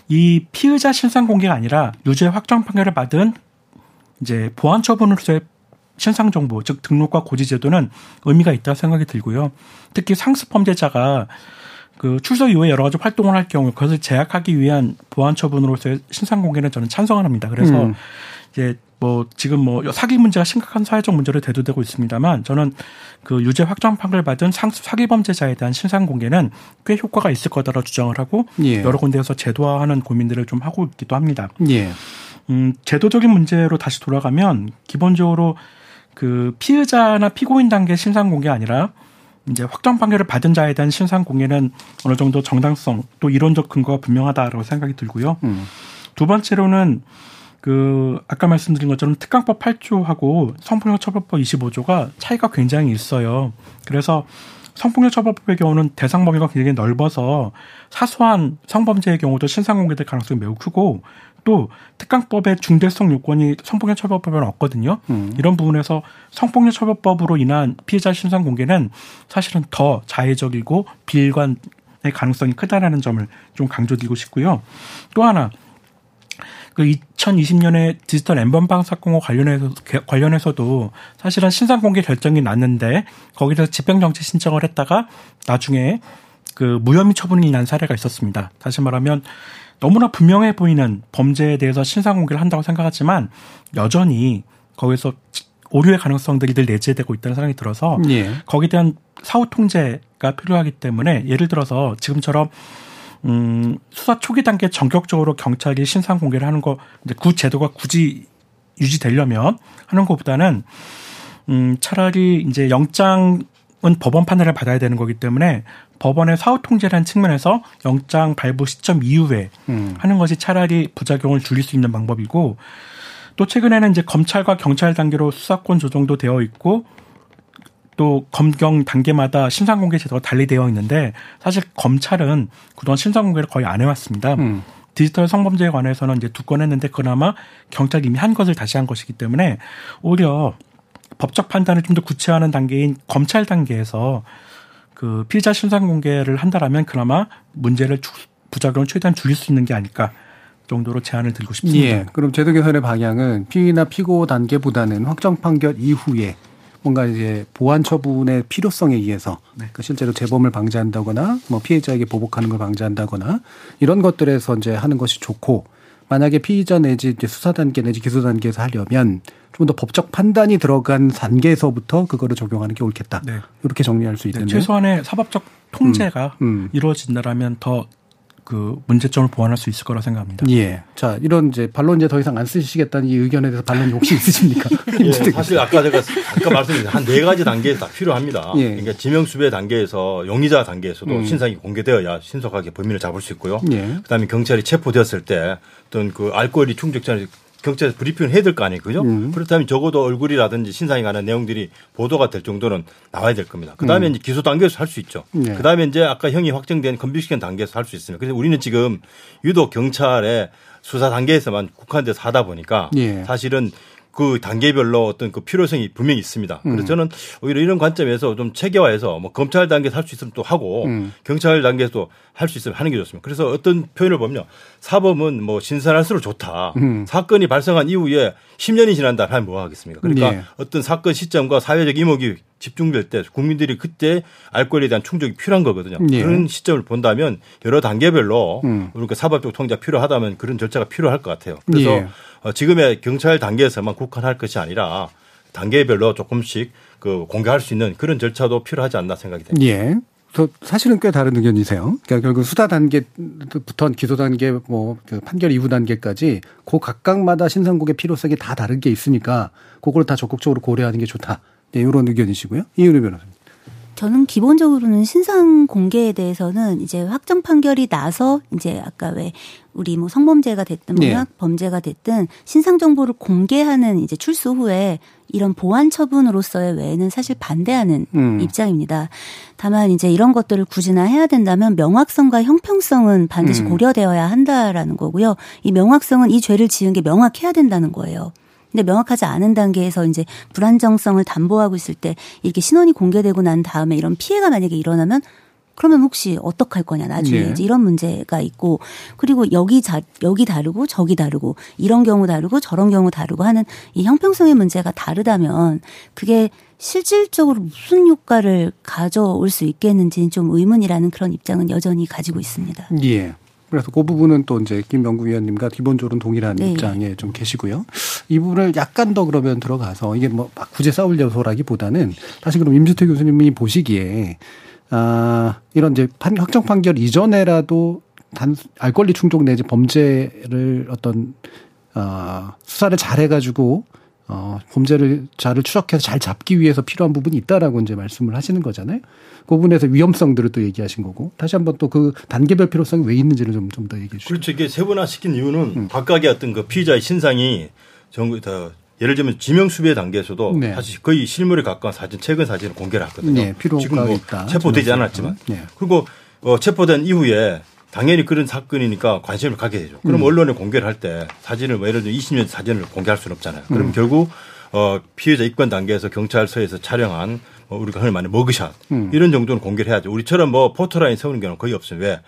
Speaker 8: 이 피의자 신상 공개가 아니라 유죄 확정 판결을 받은 이제 보안 처분으로서의 신상 정보, 즉 등록과 고지 제도는 의미가 있다 생각이 들고요. 특히 상습 범죄자가 그 출소 이후에 여러 가지 활동을 할 경우 그것을 제약하기 위한 보안 처분으로서의 신상 공개는 저는 찬성합니다. 그래서 음. 이제 뭐 지금 뭐 사기 문제가 심각한 사회적 문제로 대두되고 있습니다만 저는 그 유죄 확정 판결 받은 상습 사기 범죄자에 대한 신상 공개는 꽤 효과가 있을 거다라고 주장을 하고 예. 여러 군데에서 제도화하는 고민들을 좀 하고 있기도 합니다. 예. 음, 제도적인 문제로 다시 돌아가면 기본적으로 그 피의자나 피고인 단계 신상 공개 아니라 이제 확정 판결을 받은 자에 대한 신상 공개는 어느 정도 정당성 또 이론적 근거가 분명하다라고 생각이 들고요. 음. 두 번째로는 그 아까 말씀드린 것처럼 특강법 8조하고 성폭력 처벌법 25조가 차이가 굉장히 있어요. 그래서 성폭력 처벌법의 경우는 대상 범위가 굉장히 넓어서 사소한 성범죄의 경우도 신상 공개될 가능성이 매우 크고 또 특강법의 중대성 요건이 성폭력 처벌법에는 없거든요. 음. 이런 부분에서 성폭력 처벌법으로 인한 피해자 신상 공개는 사실은 더 자해적이고 비일관의 가능성이 크다라는 점을 좀 강조드리고 싶고요. 또 하나 그 2020년에 디지털 엠번방 사건과 관련해서 관련해서도 사실은 신상 공개 결정이 났는데 거기서 집행 정지 신청을 했다가 나중에 그 무혐의 처분이 난 사례가 있었습니다. 다시 말하면 너무나 분명해 보이는 범죄에 대해서 신상 공개를 한다고 생각하지만 여전히 거기서 오류의 가능성들이 늘 내재되고 있다는 생각이 들어서 예. 거기에 대한 사후 통제가 필요하기 때문에 예를 들어서 지금처럼 음, 수사 초기 단계 전격적으로 경찰이 신상 공개를 하는 거 이제 그 제도가 굳이 유지되려면 하는 것보다는 음, 차라리 이제 영장은 법원 판단을 받아야 되는 거기 때문에 법원의 사후 통제라는 측면에서 영장 발부 시점 이후에 음. 하는 것이 차라리 부작용을 줄일 수 있는 방법이고 또 최근에는 이제 검찰과 경찰 단계로 수사권 조정도 되어 있고 또 검경 단계마다 신상 공개 제도가 달리 되어 있는데 사실 검찰은 그동안 신상 공개를 거의 안 해왔습니다. 음. 디지털 성범죄에 관해서는 이제 두 건 했는데 그나마 경찰이 이미 한 것을 다시 한 것이기 때문에 오히려 법적 판단을 좀 더 구체화하는 단계인 검찰 단계에서 그 피의자 신상 공개를 한다라면 그나마 문제를 부작용을 최대한 줄일 수 있는 게 아닐까 정도로 제안을 드리고 싶습니다.
Speaker 6: 예. 그럼 제도 개선의 방향은 피의나 피고 단계보다는 확정 판결 이후에 뭔가 이제 보완 처분의 필요성에 의해서 네. 그러니까 실제로 재범을 방지한다거나 뭐 피해자에게 보복하는 걸 방지한다거나 이런 것들에서 이제 하는 것이 좋고 만약에 피의자 내지 수사 단계 내지 기소 단계에서 하려면 좀 더 법적 판단이 들어간 단계에서부터 그거를 적용하는 게 옳겠다. 네. 이렇게 정리할 수 있겠네요.
Speaker 8: 네, 최소한의 사법적 통제가 음, 음. 이루어진다라면 더 그 문제점을 보완할 수 있을 거라 생각합니다.
Speaker 6: 예. 자, 이런 이제 반론 이제 더 이상 안 쓰시겠다는 이 의견에 대해서 반론이 혹시 있으십니까?
Speaker 9: 예, 사실 아까 제가 아까 말씀드린 한 네 가지 단계에서 다 필요합니다. 예. 그러니까 지명수배 단계에서 용의자 단계에서도 음. 신상이 공개되어야 신속하게 범인을 잡을 수 있고요. 예. 그다음에 경찰이 체포되었을 때 어떤 그 알코올이 충족자를 경찰에서 브리핑을 해야 될 거 아니에요. 그죠? 음. 그렇다면 적어도 얼굴이라든지 신상에 관한 내용들이 보도가 될 정도는 나와야 될 겁니다. 그 다음에 음. 이제 기소 단계에서 할 수 있죠. 네. 그 다음에 이제 아까 형이 확정된 건비시킨 단계에서 할 수 있습니다. 그래서 우리는 지금 유독 경찰의 수사 단계에서만 국한돼서 하다 보니까 예. 사실은 그 단계별로 어떤 그 필요성이 분명히 있습니다. 그래서 음. 저는 오히려 이런 관점에서 좀 체계화해서 뭐 검찰 단계에서 할 수 있으면 또 하고 음. 경찰 단계에서 할수 있으면 하는 게 좋습니다. 그래서 어떤 표현을 보면요. 사범은 뭐 신선할수록 좋다. 음. 사건이 발생한 이후에 10년이 지난다 하면 뭐 하겠습니까? 그러니까 네. 어떤 사건 시점과 사회적 이목이 집중될 때 국민들이 그때 알권에 대한 충족이 필요한 거거든요. 네. 그런 시점을 본다면 여러 단계별로 음. 그러니까 사법적 통제가 필요하다면 그런 절차가 필요할 것 같아요. 그래서 네. 어, 지금의 경찰 단계에서만 국한할 것이 아니라 단계별로 조금씩 그 공개할 수 있는 그런 절차도 필요하지 않나 생각이 됩니다.
Speaker 6: 예. 사실은 꽤 다른 의견이세요. 그러니까 결국 수사 단계부터 기소 단계, 뭐그 판결 이후 단계까지 그 각각마다 신상국의 필요성이 다 다른 게 있으니까 그걸 다 적극적으로 고려하는 게 좋다. 네, 이런 의견이시고요. 이은희 변호사님.
Speaker 10: 저는 기본적으로는 신상 공개에 대해서는 이제 확정 판결이 나서 이제 아까 왜 우리 뭐 성범죄가 됐든 뭐 네. 범죄가 됐든 신상 정보를 공개하는 이제 출소 후에 이런 보안 처분으로서의 외에는 사실 반대하는 음. 입장입니다. 다만 이제 이런 것들을 굳이나 해야 된다면 명확성과 형평성은 반드시 음. 고려되어야 한다라는 거고요. 이 명확성은 이 죄를 지은 게 명확해야 된다는 거예요. 근데 명확하지 않은 단계에서 이제 불안정성을 담보하고 있을 때 이렇게 신원이 공개되고 난 다음에 이런 피해가 만약에 일어나면 그러면 혹시 어떡할 거냐 나중에 네. 이제 이런 문제가 있고 그리고 여기 자 여기 다르고 저기 다르고 이런 경우 다르고 저런 경우 다르고 하는 이 형평성의 문제가 다르다면 그게 실질적으로 무슨 효과를 가져올 수 있겠는지는 좀 의문이라는 그런 입장은 여전히 가지고 있습니다.
Speaker 6: 예. 그래서 그 부분은 또 이제 김명구 위원님과 기본적으로 동일한 네. 입장에 좀 계시고요. 이 부분을 약간 더 그러면 들어가서 이게 뭐막 구제 싸울 요소라기보다는 다시 그럼 임주태 교수님이 보시기에 아 이런 이제 판, 확정 판결 이전에라도 단 알 권리 충족 내지 범죄를 어떤 어, 수사를 잘 해가지고 어, 범죄를 자를 추적해서 잘 잡기 위해서 필요한 부분이 있다라고 이제 말씀을 하시는 거잖아요. 그 부분에서 위험성들을 또 얘기하신 거고 다시 한번 또 그 단계별 필요성이 왜 있는지를 좀 좀 더 얘기해 주시죠.
Speaker 9: 그렇죠. 이게 세분화 시킨 이유는 음. 각각의 어떤 그 피의자의 신상이 전부 다 예를 들면 지명 수배 단계에서도 네. 사실 거의 실물에 가까운 사진, 최근 사진을 공개를 하거든요. 네, 지금 뭐. 체포되지 않았지만. 네. 그리고 어, 체포된 이후에 당연히 그런 사건이니까 관심을 갖게 되죠. 그럼 음. 언론에 공개를 할 때 사진을 뭐 예를 들어 20년 사진을 공개할 수는 없잖아요. 그럼 음. 결국 어, 피해자 입건 단계에서 경찰서에서 촬영한 뭐 우리가 흔히 말하는 머그샷 음. 이런 정도는 공개를 해야죠. 우리처럼 뭐 포토라인 세우는 경우는 거의 없어요. 왜?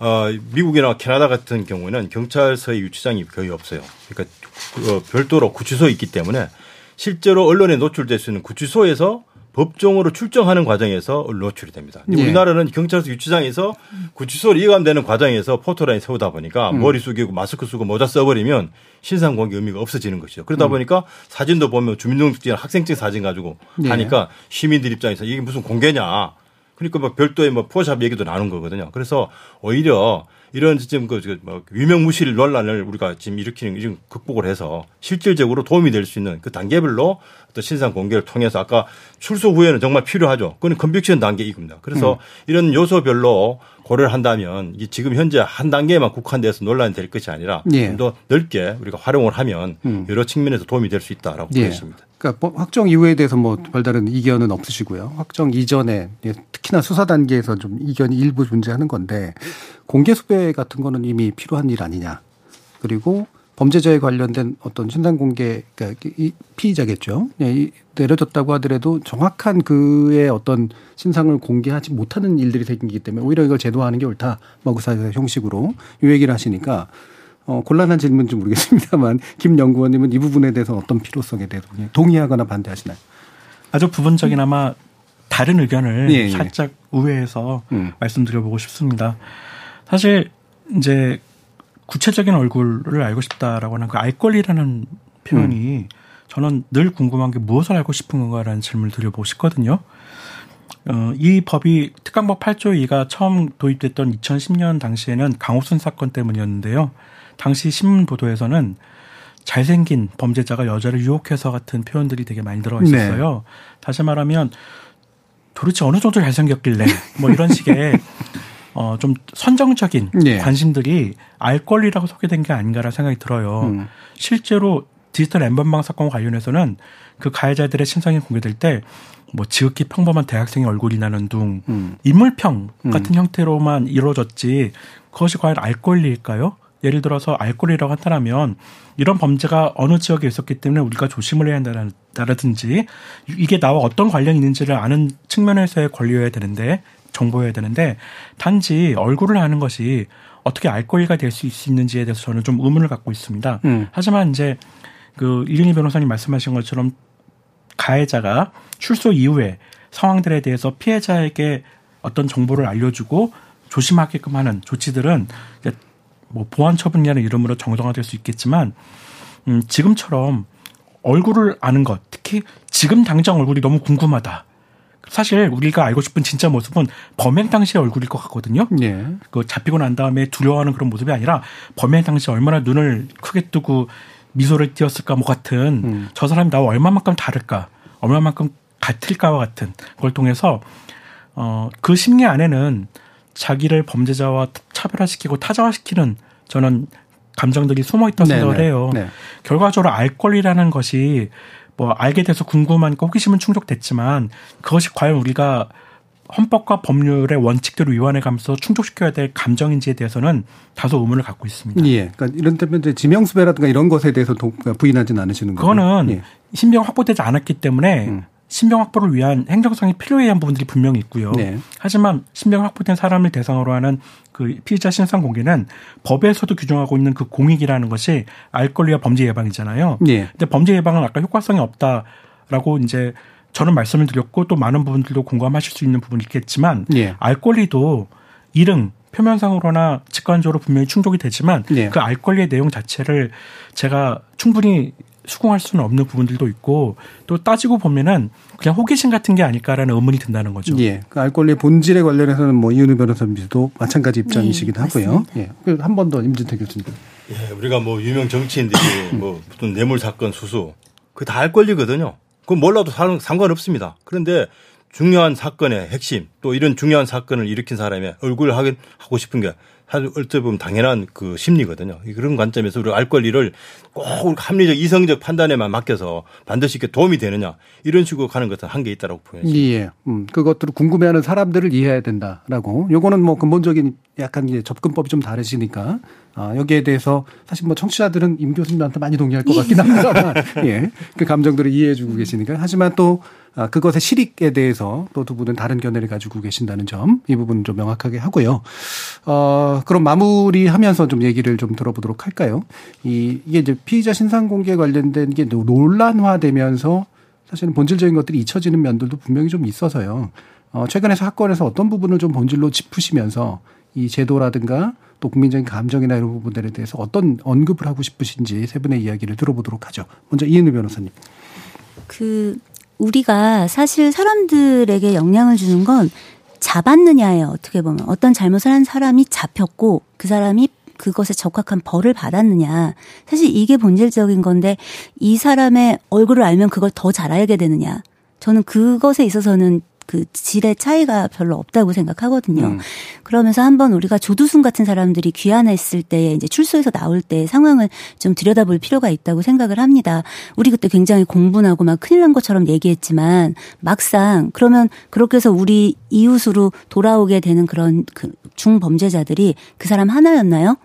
Speaker 9: 어, 미국이나 캐나다 같은 경우에는 경찰서의 유치장이 거의 없어요. 그러니까 그 별도로 구치소에 있기 때문에 실제로 언론에 노출될 수 있는 구치소에서 법정으로 출정하는 과정에서 노출이 됩니다. 네. 우리나라는 경찰서 유치장에서 구치소를 이감되는 과정에서 포토라인 세우다 보니까 음. 머리 숙이고 마스크 쓰고 모자 써버리면 신상 공개 의미가 없어지는 것이죠. 그러다 음. 보니까 사진도 보면 주민등록증 학생증 사진 가지고 네. 하니까 시민들 입장에서 이게 무슨 공개냐. 그러니까 뭐 별도의 뭐 포샵 얘기도 나눈 거거든요. 그래서 오히려 이런 지금 그뭐 유명무실 논란을 우리가 지금 일으키는 지금 극복을 해서 실질적으로 도움이 될 수 있는 그 단계별로 어떤 신상 공개를 통해서 아까 출소 후에는 정말 필요하죠. 그건 컨빅션 단계 이겁니다. 그래서 음. 이런 요소별로 고려를 한다면 지금 현재 한 단계에만 국한돼서 논란이 될 것이 아니라 예. 좀더 넓게 우리가 활용을 하면 음. 여러 측면에서 도움이 될 수 있다라고 예. 보겠습니다.
Speaker 6: 그러니까 뭐 확정 이후에 대해서 뭐 별다른 이견은 없으시고요. 확정 이전에 특히나 수사 단계에서 좀 이견이 일부 존재하는 건데 공개 수배 같은 거는 이미 필요한 일 아니냐. 그리고 범죄자에 관련된 어떤 신상 공개, 그러니까 이 피의자겠죠. 예, 내려졌다고 하더라도 정확한 그의 어떤 신상을 공개하지 못하는 일들이 생기기 때문에 오히려 이걸 제도화하는 게 옳다. 마구사의 형식으로 이 얘기를 하시니까 어, 곤란한 질문인지 모르겠습니다만 김 연구원님은 이 부분에 대해서 어떤 필요성에 대해서 동의하거나 반대하시나요?
Speaker 8: 아주 부분적인 아마 다른 의견을
Speaker 6: 예, 예.
Speaker 8: 살짝 우회해서
Speaker 6: 음.
Speaker 8: 말씀드려보고 싶습니다. 사실 이제 구체적인 얼굴을 알고 싶다라고 하는 그 알 권리라는 표현이
Speaker 6: 음.
Speaker 8: 저는 늘 궁금한 게 무엇을 알고 싶은 건가라는 질문을 드려보고 싶거든요. 어, 이 법이 특강법 8조 2가 처음 도입됐던 2010년 당시에는 강호순 사건 때문이었는데요. 당시 신문 보도에서는 잘생긴 범죄자가 여자를 유혹해서 같은 표현들이 되게 많이 들어 있었어요. 다시 말하면 도대체 어느 정도 잘생겼길래 뭐 이런 식의 어, 좀 선정적인
Speaker 6: 예.
Speaker 8: 관심들이 알 권리라고 소개된 게 아닌가라는 생각이 들어요.
Speaker 6: 음.
Speaker 8: 실제로 디지털 엠번방 사건 관련해서는 그 가해자들의 신상이 공개될 때 뭐 지극히 평범한 대학생의 얼굴이 나는 둥
Speaker 6: 음.
Speaker 8: 인물평
Speaker 6: 음.
Speaker 8: 같은 형태로만 이루어졌지 그것이 과연 알 권리일까요? 예를 들어서 알 권리라고 한다면 이런 범죄가 어느 지역에 있었기 때문에 우리가 조심을 해야 한다라든지 이게 나와 어떤 관련이 있는지를 아는 측면에서의 권리여야 되는데 정보여야 되는데 단지 얼굴을 아는 것이 어떻게 알 권리가 될 수 있는지에 대해서 저는 좀 의문을 갖고 있습니다.
Speaker 6: 음.
Speaker 8: 하지만 이제 그 이윤희 변호사님 말씀하신 것처럼 가해자가 출소 이후에 상황들에 대해서 피해자에게 어떤 정보를 알려주고 조심하게끔 하는 조치들은 뭐 보안 처분이라는 이름으로 정당화될 수 있겠지만 음, 지금처럼 얼굴을 아는 것, 특히 지금 당장 얼굴이 너무 궁금하다. 사실 우리가 알고 싶은 진짜 모습은 범행 당시의 얼굴일 것 같거든요.
Speaker 6: 예.
Speaker 8: 그 잡히고 난 다음에 두려워하는 그런 모습이 아니라 범행 당시 얼마나 눈을 크게 뜨고 미소를 띄었을까 뭐 같은
Speaker 6: 음.
Speaker 8: 저 사람이 나와 얼마만큼 다를까, 얼마만큼 같을까와 같은 걸 통해서 어 그 심리 안에는 자기를 범죄자와 차별화시키고 타자화시키는 저는 감정들이 숨어 있다고
Speaker 6: 네,
Speaker 8: 생각을
Speaker 6: 네.
Speaker 8: 해요.
Speaker 6: 네.
Speaker 8: 결과적으로 알 권리라는 것이 뭐 알게 돼서 궁금하니까 호기심은 충족됐지만 그것이 과연 우리가 헌법과 법률의 원칙대로 위반해 가면서 충족시켜야 될 감정인지에 대해서는 다소 의문을 갖고 있습니다.
Speaker 6: 예. 그러니까 이런 때문에 이제 지명수배라든가 이런 것에 대해서 도- 그러니까 부인하지는 않으시는 거죠.
Speaker 8: 그거는
Speaker 6: 예.
Speaker 8: 신병 확보되지 않았기 때문에
Speaker 6: 음.
Speaker 8: 신병 확보를 위한 행정성이 필요해 한 부분들이 분명히 있고요.
Speaker 6: 네.
Speaker 8: 하지만 신병 확보된 사람을 대상으로 하는 그 피의자 신상 공개는 법에서도 규정하고 있는 그 공익이라는 것이 알 권리와 범죄 예방이잖아요.
Speaker 6: 예.
Speaker 8: 근데 범죄 예방은 아까 효과성이 없다라고 이제 저는 말씀을 드렸고 또 많은 부분들도 공감하실 수 있는 부분이 있겠지만
Speaker 6: 예.
Speaker 8: 알 권리도 이릉 표면상으로나 직관적으로 분명히 충족이 되지만
Speaker 6: 예.
Speaker 8: 그알 권리의 내용 자체를 제가 충분히 수긍할 수는 없는 부분들도 있고 또 따지고 보면은 그냥 호기심 같은 게 아닐까라는 의문이 든다는 거죠.
Speaker 6: 예. 그 알권리의 본질에 관련해서는 뭐 이은우 변호사님도 마찬가지 입장이시기도
Speaker 10: 네,
Speaker 6: 하고요.
Speaker 10: 맞습니다.
Speaker 6: 예. 한 번 더 임진태 교수님.
Speaker 9: 예, 우리가 뭐 유명 정치인들이 뭐 무슨 뇌물 사건 수수 그 다 알 권리거든요. 그건 몰라도 상- 상관없습니다. 그런데 중요한 사건의 핵심 또 이런 중요한 사건을 일으킨 사람의 얼굴을 하긴 하고 싶은 게 사실 어찌 보면 당연한 그 심리거든요. 그런 관점에서 우리 알 권리를 꼭 합리적 이성적 판단에만 맡겨서 반드시 이렇게 도움이 되느냐 이런 식으로 가는 것은 한계 있다고 보여집니다.
Speaker 6: 예. 음, 그것들을 궁금해하는 사람들을 이해해야 된다라고. 요거는 뭐 근본적인 약간 이제 접근법이 좀 다르시니까 아, 여기에 대해서 사실 뭐 청취자들은 임 교수님한테 많이 동의할 것 같긴 합니다만 예. 그 감정들을 이해해주고 계시니까 하지만 또 아, 그것의 실익에 대해서 또 두 분은 다른 견해를 가지고 계신다는 점 이 부분 좀 명확하게 하고요. 어, 그럼 마무리하면서 좀 얘기를 좀 들어보도록 할까요? 이 이게 이제 피의자 신상 공개 관련된 게 논란화되면서 사실은 본질적인 것들이 잊혀지는 면들도 분명히 좀 있어서요. 어, 최근에 사건에서 어떤 부분을 좀 본질로 짚으시면서 이 제도라든가 또 국민적인 감정이나 이런 부분들에 대해서 어떤 언급을 하고 싶으신지 세 분의 이야기를 들어보도록 하죠. 먼저 이은우 변호사님.
Speaker 10: 그 우리가 사실 사람들에게 영향을 주는 건 잡았느냐예요. 어떻게 보면 어떤 잘못을 한 사람이 잡혔고 그 사람이 그것에 적합한 벌을 받았느냐. 사실 이게 본질적인 건데 이 사람의 얼굴을 알면 그걸 더 잘 알게 되느냐. 저는 그것에 있어서는 그 질의 차이가 별로 없다고 생각하거든요.
Speaker 6: 음.
Speaker 10: 그러면서 한번 우리가 조두순 같은 사람들이 귀환했을 때 이제 출소해서 나올 때 상황을 좀 들여다볼 필요가 있다고 생각을 합니다. 우리 그때 굉장히 공분하고 막 큰일 난 것처럼 얘기했지만 막상 그러면 그렇게 해서 우리 이웃으로 돌아오게 되는 그런 그 중범죄자들이 그 사람 하나였나요?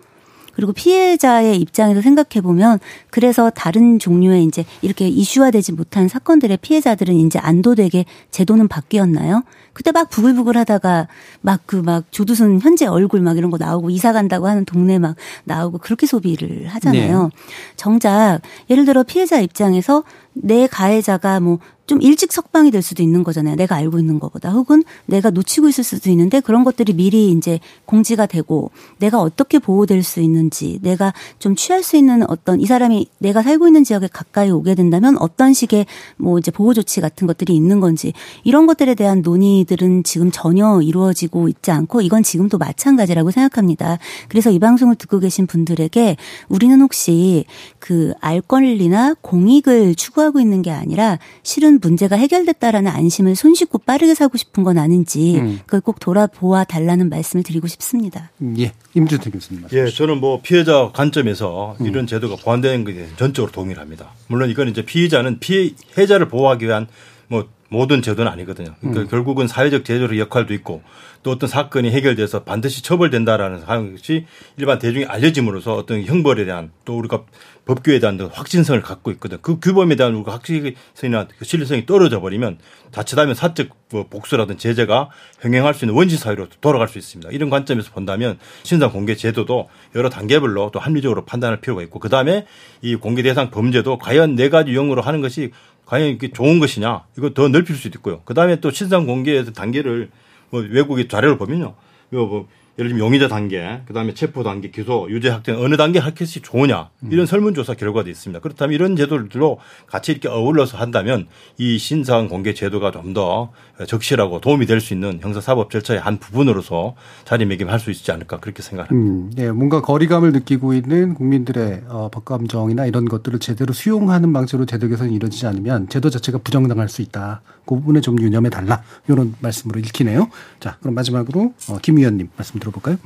Speaker 10: 그리고 피해자의 입장에서 생각해 보면 그래서 다른 종류의 이제 이렇게 이슈화되지 못한 사건들의 피해자들은 이제 안도되게 제도는 바뀌었나요? 그때 막 부글부글 하다가 막 그 막 조두순 현재 얼굴 막 이런 거 나오고 이사 간다고 하는 동네 막 나오고 그렇게 소비를 하잖아요.
Speaker 11: 네.
Speaker 10: 정작 예를 들어 피해자 입장에서 내 가해자가 뭐 좀 일찍 석방이 될 수도 있는 거잖아요. 내가 알고 있는 것보다 혹은 내가 놓치고 있을 수도 있는데 그런 것들이 미리 이제 공지가 되고 내가 어떻게 보호될 수 있는지 내가 좀 취할 수 있는 어떤 이 사람이 내가 살고 있는 지역에 가까이 오게 된다면 어떤 식의 뭐 이제 보호 조치 같은 것들이 있는 건지 이런 것들에 대한 논의들은 지금 전혀 이루어지고 있지 않고 이건 지금도 마찬가지라고 생각합니다. 그래서 이 방송을 듣고 계신 분들에게 우리는 혹시 그 알 권리나 공익을 추구하고 있는 게 아니라 실은 문제가 해결됐다라는 안심을 손쉽고 빠르게 사고 싶은 건 아닌지
Speaker 6: 음.
Speaker 10: 그걸 꼭 돌아보아 달라는 말씀을 드리고 싶습니다.
Speaker 6: 예, 임준택 교수님.
Speaker 9: 예, 저는 뭐 피해자 관점에서 이런 제도가 보완되는 것에 전적으로 동의를 합니다. 물론 이건 이제 피해자는 피해자를 보호하기 위한 뭐 모든 제도는 아니거든요. 그러니까
Speaker 6: 음.
Speaker 9: 결국은 사회적 제도의 역할도 있고 또 어떤 사건이 해결돼서 반드시 처벌된다라는 것이 일반 대중에 알려짐으로써 어떤 형벌에 대한 또 우리가 법규에 대한 확진성을 갖고 있거든. 그 규범에 대한 우리가 확실성이나 그 신뢰성이 떨어져 버리면 자칫하면 사적 뭐 복수라든 제재가 병행할 수 있는 원시 사회로 돌아갈 수 있습니다. 이런 관점에서 본다면 신상 공개 제도도 여러 단계별로 또 합리적으로 판단할 필요가 있고 그 다음에 이 공개 대상 범죄도 과연 네 가지 유형으로 하는 것이 과연 이게 좋은 것이냐 이거 더 넓힐 수도 있고요. 그 다음에 또 신상 공개의 단계를 뭐 외국의 자료를 보면요. 뭐, 뭐 예를 들면 용의자 단계, 그 다음에 체포 단계, 기소, 유죄 확정 어느 단계 할 것이 좋으냐 이런 설문조사 결과도 있습니다. 그렇다면 이런 제도들로 같이 이렇게 어울러서 한다면 이 신상 공개 제도가 좀 더 적실하고 도움이 될 수 있는 형사사법 절차의 한 부분으로서 자리매김할 수 있지 않을까 그렇게 생각합니다.
Speaker 6: 음, 예, 뭔가 거리감을 느끼고 있는 국민들의 어, 법감정이나 이런 것들을 제대로 수용하는 방식으로 제도 개선이 이루어지지 않으면 제도 자체가 부정당할 수 있다. 그 부분에 좀 유념해 달라. 이런 말씀으로 읽히네요. 자, 그럼 마지막으로 어, 김 의원님 말씀 들어볼까요?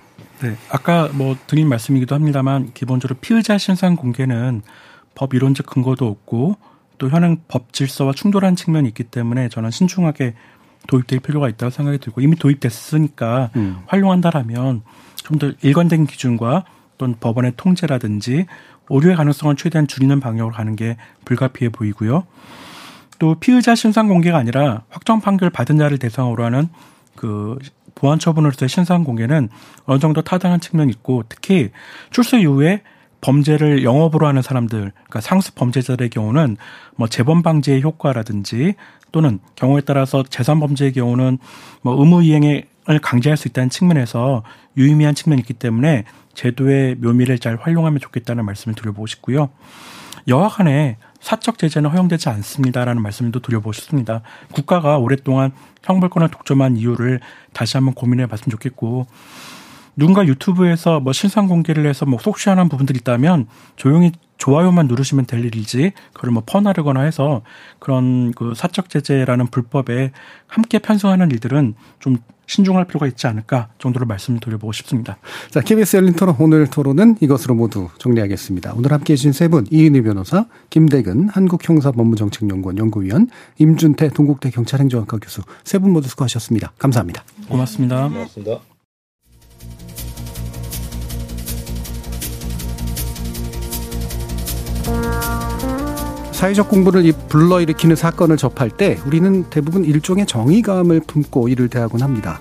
Speaker 8: 네, 아까 뭐 드린 말씀이기도 합니다만 기본적으로 피의자 신상 공개는 법 이론적 근거도 없고 또 현행 법 질서와 충돌한 측면이 있기 때문에 저는 신중하게 도입될 필요가 있다고 생각이 들고 이미 도입됐으니까
Speaker 6: 음.
Speaker 8: 활용한다라면 좀 더 일관된 기준과 또는 법원의 통제라든지 오류의 가능성을 최대한 줄이는 방향으로 가는 게 불가피해 보이고요. 또 피의자 신상 공개가 아니라 확정 판결 받은 자를 대상으로 하는 그 보안 처분으로서의 신상 공개는 어느 정도 타당한 측면이 있고 특히 출소 이후에 범죄를 영업으로 하는 사람들, 그러니까 상습 범죄자들의 경우는 뭐 재범 방지의 효과라든지 또는 경우에 따라서 재산 범죄의 경우는 뭐 의무 이행을 강제할 수 있다는 측면에서 유의미한 측면이 있기 때문에 제도의 묘미를 잘 활용하면 좋겠다는 말씀을 드려보고 싶고요. 여하간에 사적 제재는 허용되지 않습니다라는 말씀도 드려보고 싶습니다. 국가가 오랫동안 형벌권을 독점한 이유를 다시 한번 고민해 봤으면 좋겠고 누군가 유튜브에서 뭐 신상 공개를 해서 뭐 속시원한 부분들이 있다면 조용히 좋아요만 누르시면 될 일이지 그걸 뭐 퍼나르거나 해서 그런 그 사적 제재라는 불법에 함께 편성하는 일들은 좀 신중할 필요가 있지 않을까 정도로 말씀을 드려보고 싶습니다.
Speaker 6: 자, KBS 열린 토론 오늘 토론은 이것으로 모두 정리하겠습니다. 오늘 함께 해 주신 세 분, 이은희 변호사, 김대근, 한국형사법무정책연구원 연구위원, 임준태 동국대 경찰행정학과 교수 세 분 모두 수고하셨습니다. 감사합니다.
Speaker 8: 고맙습니다.
Speaker 9: 고맙습니다.
Speaker 6: 사회적 공분을 불러일으키는 사건을 접할 때 우리는 대부분 일종의 정의감을 품고 이를 대하곤 합니다.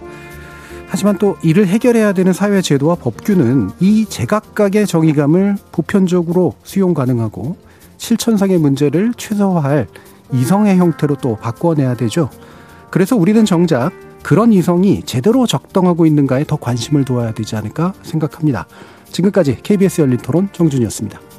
Speaker 6: 하지만 또 이를 해결해야 되는 사회 제도와 법규는 이 제각각의 정의감을 보편적으로 수용 가능하고 실천상의 문제를 최소화할 이성의 형태로 또 바꿔내야 되죠. 그래서 우리는 정작 그런 이성이 제대로 적당하고 있는가에 더 관심을 두어야 되지 않을까 생각합니다. 지금까지 KBS 열린 토론 정준이었습니다.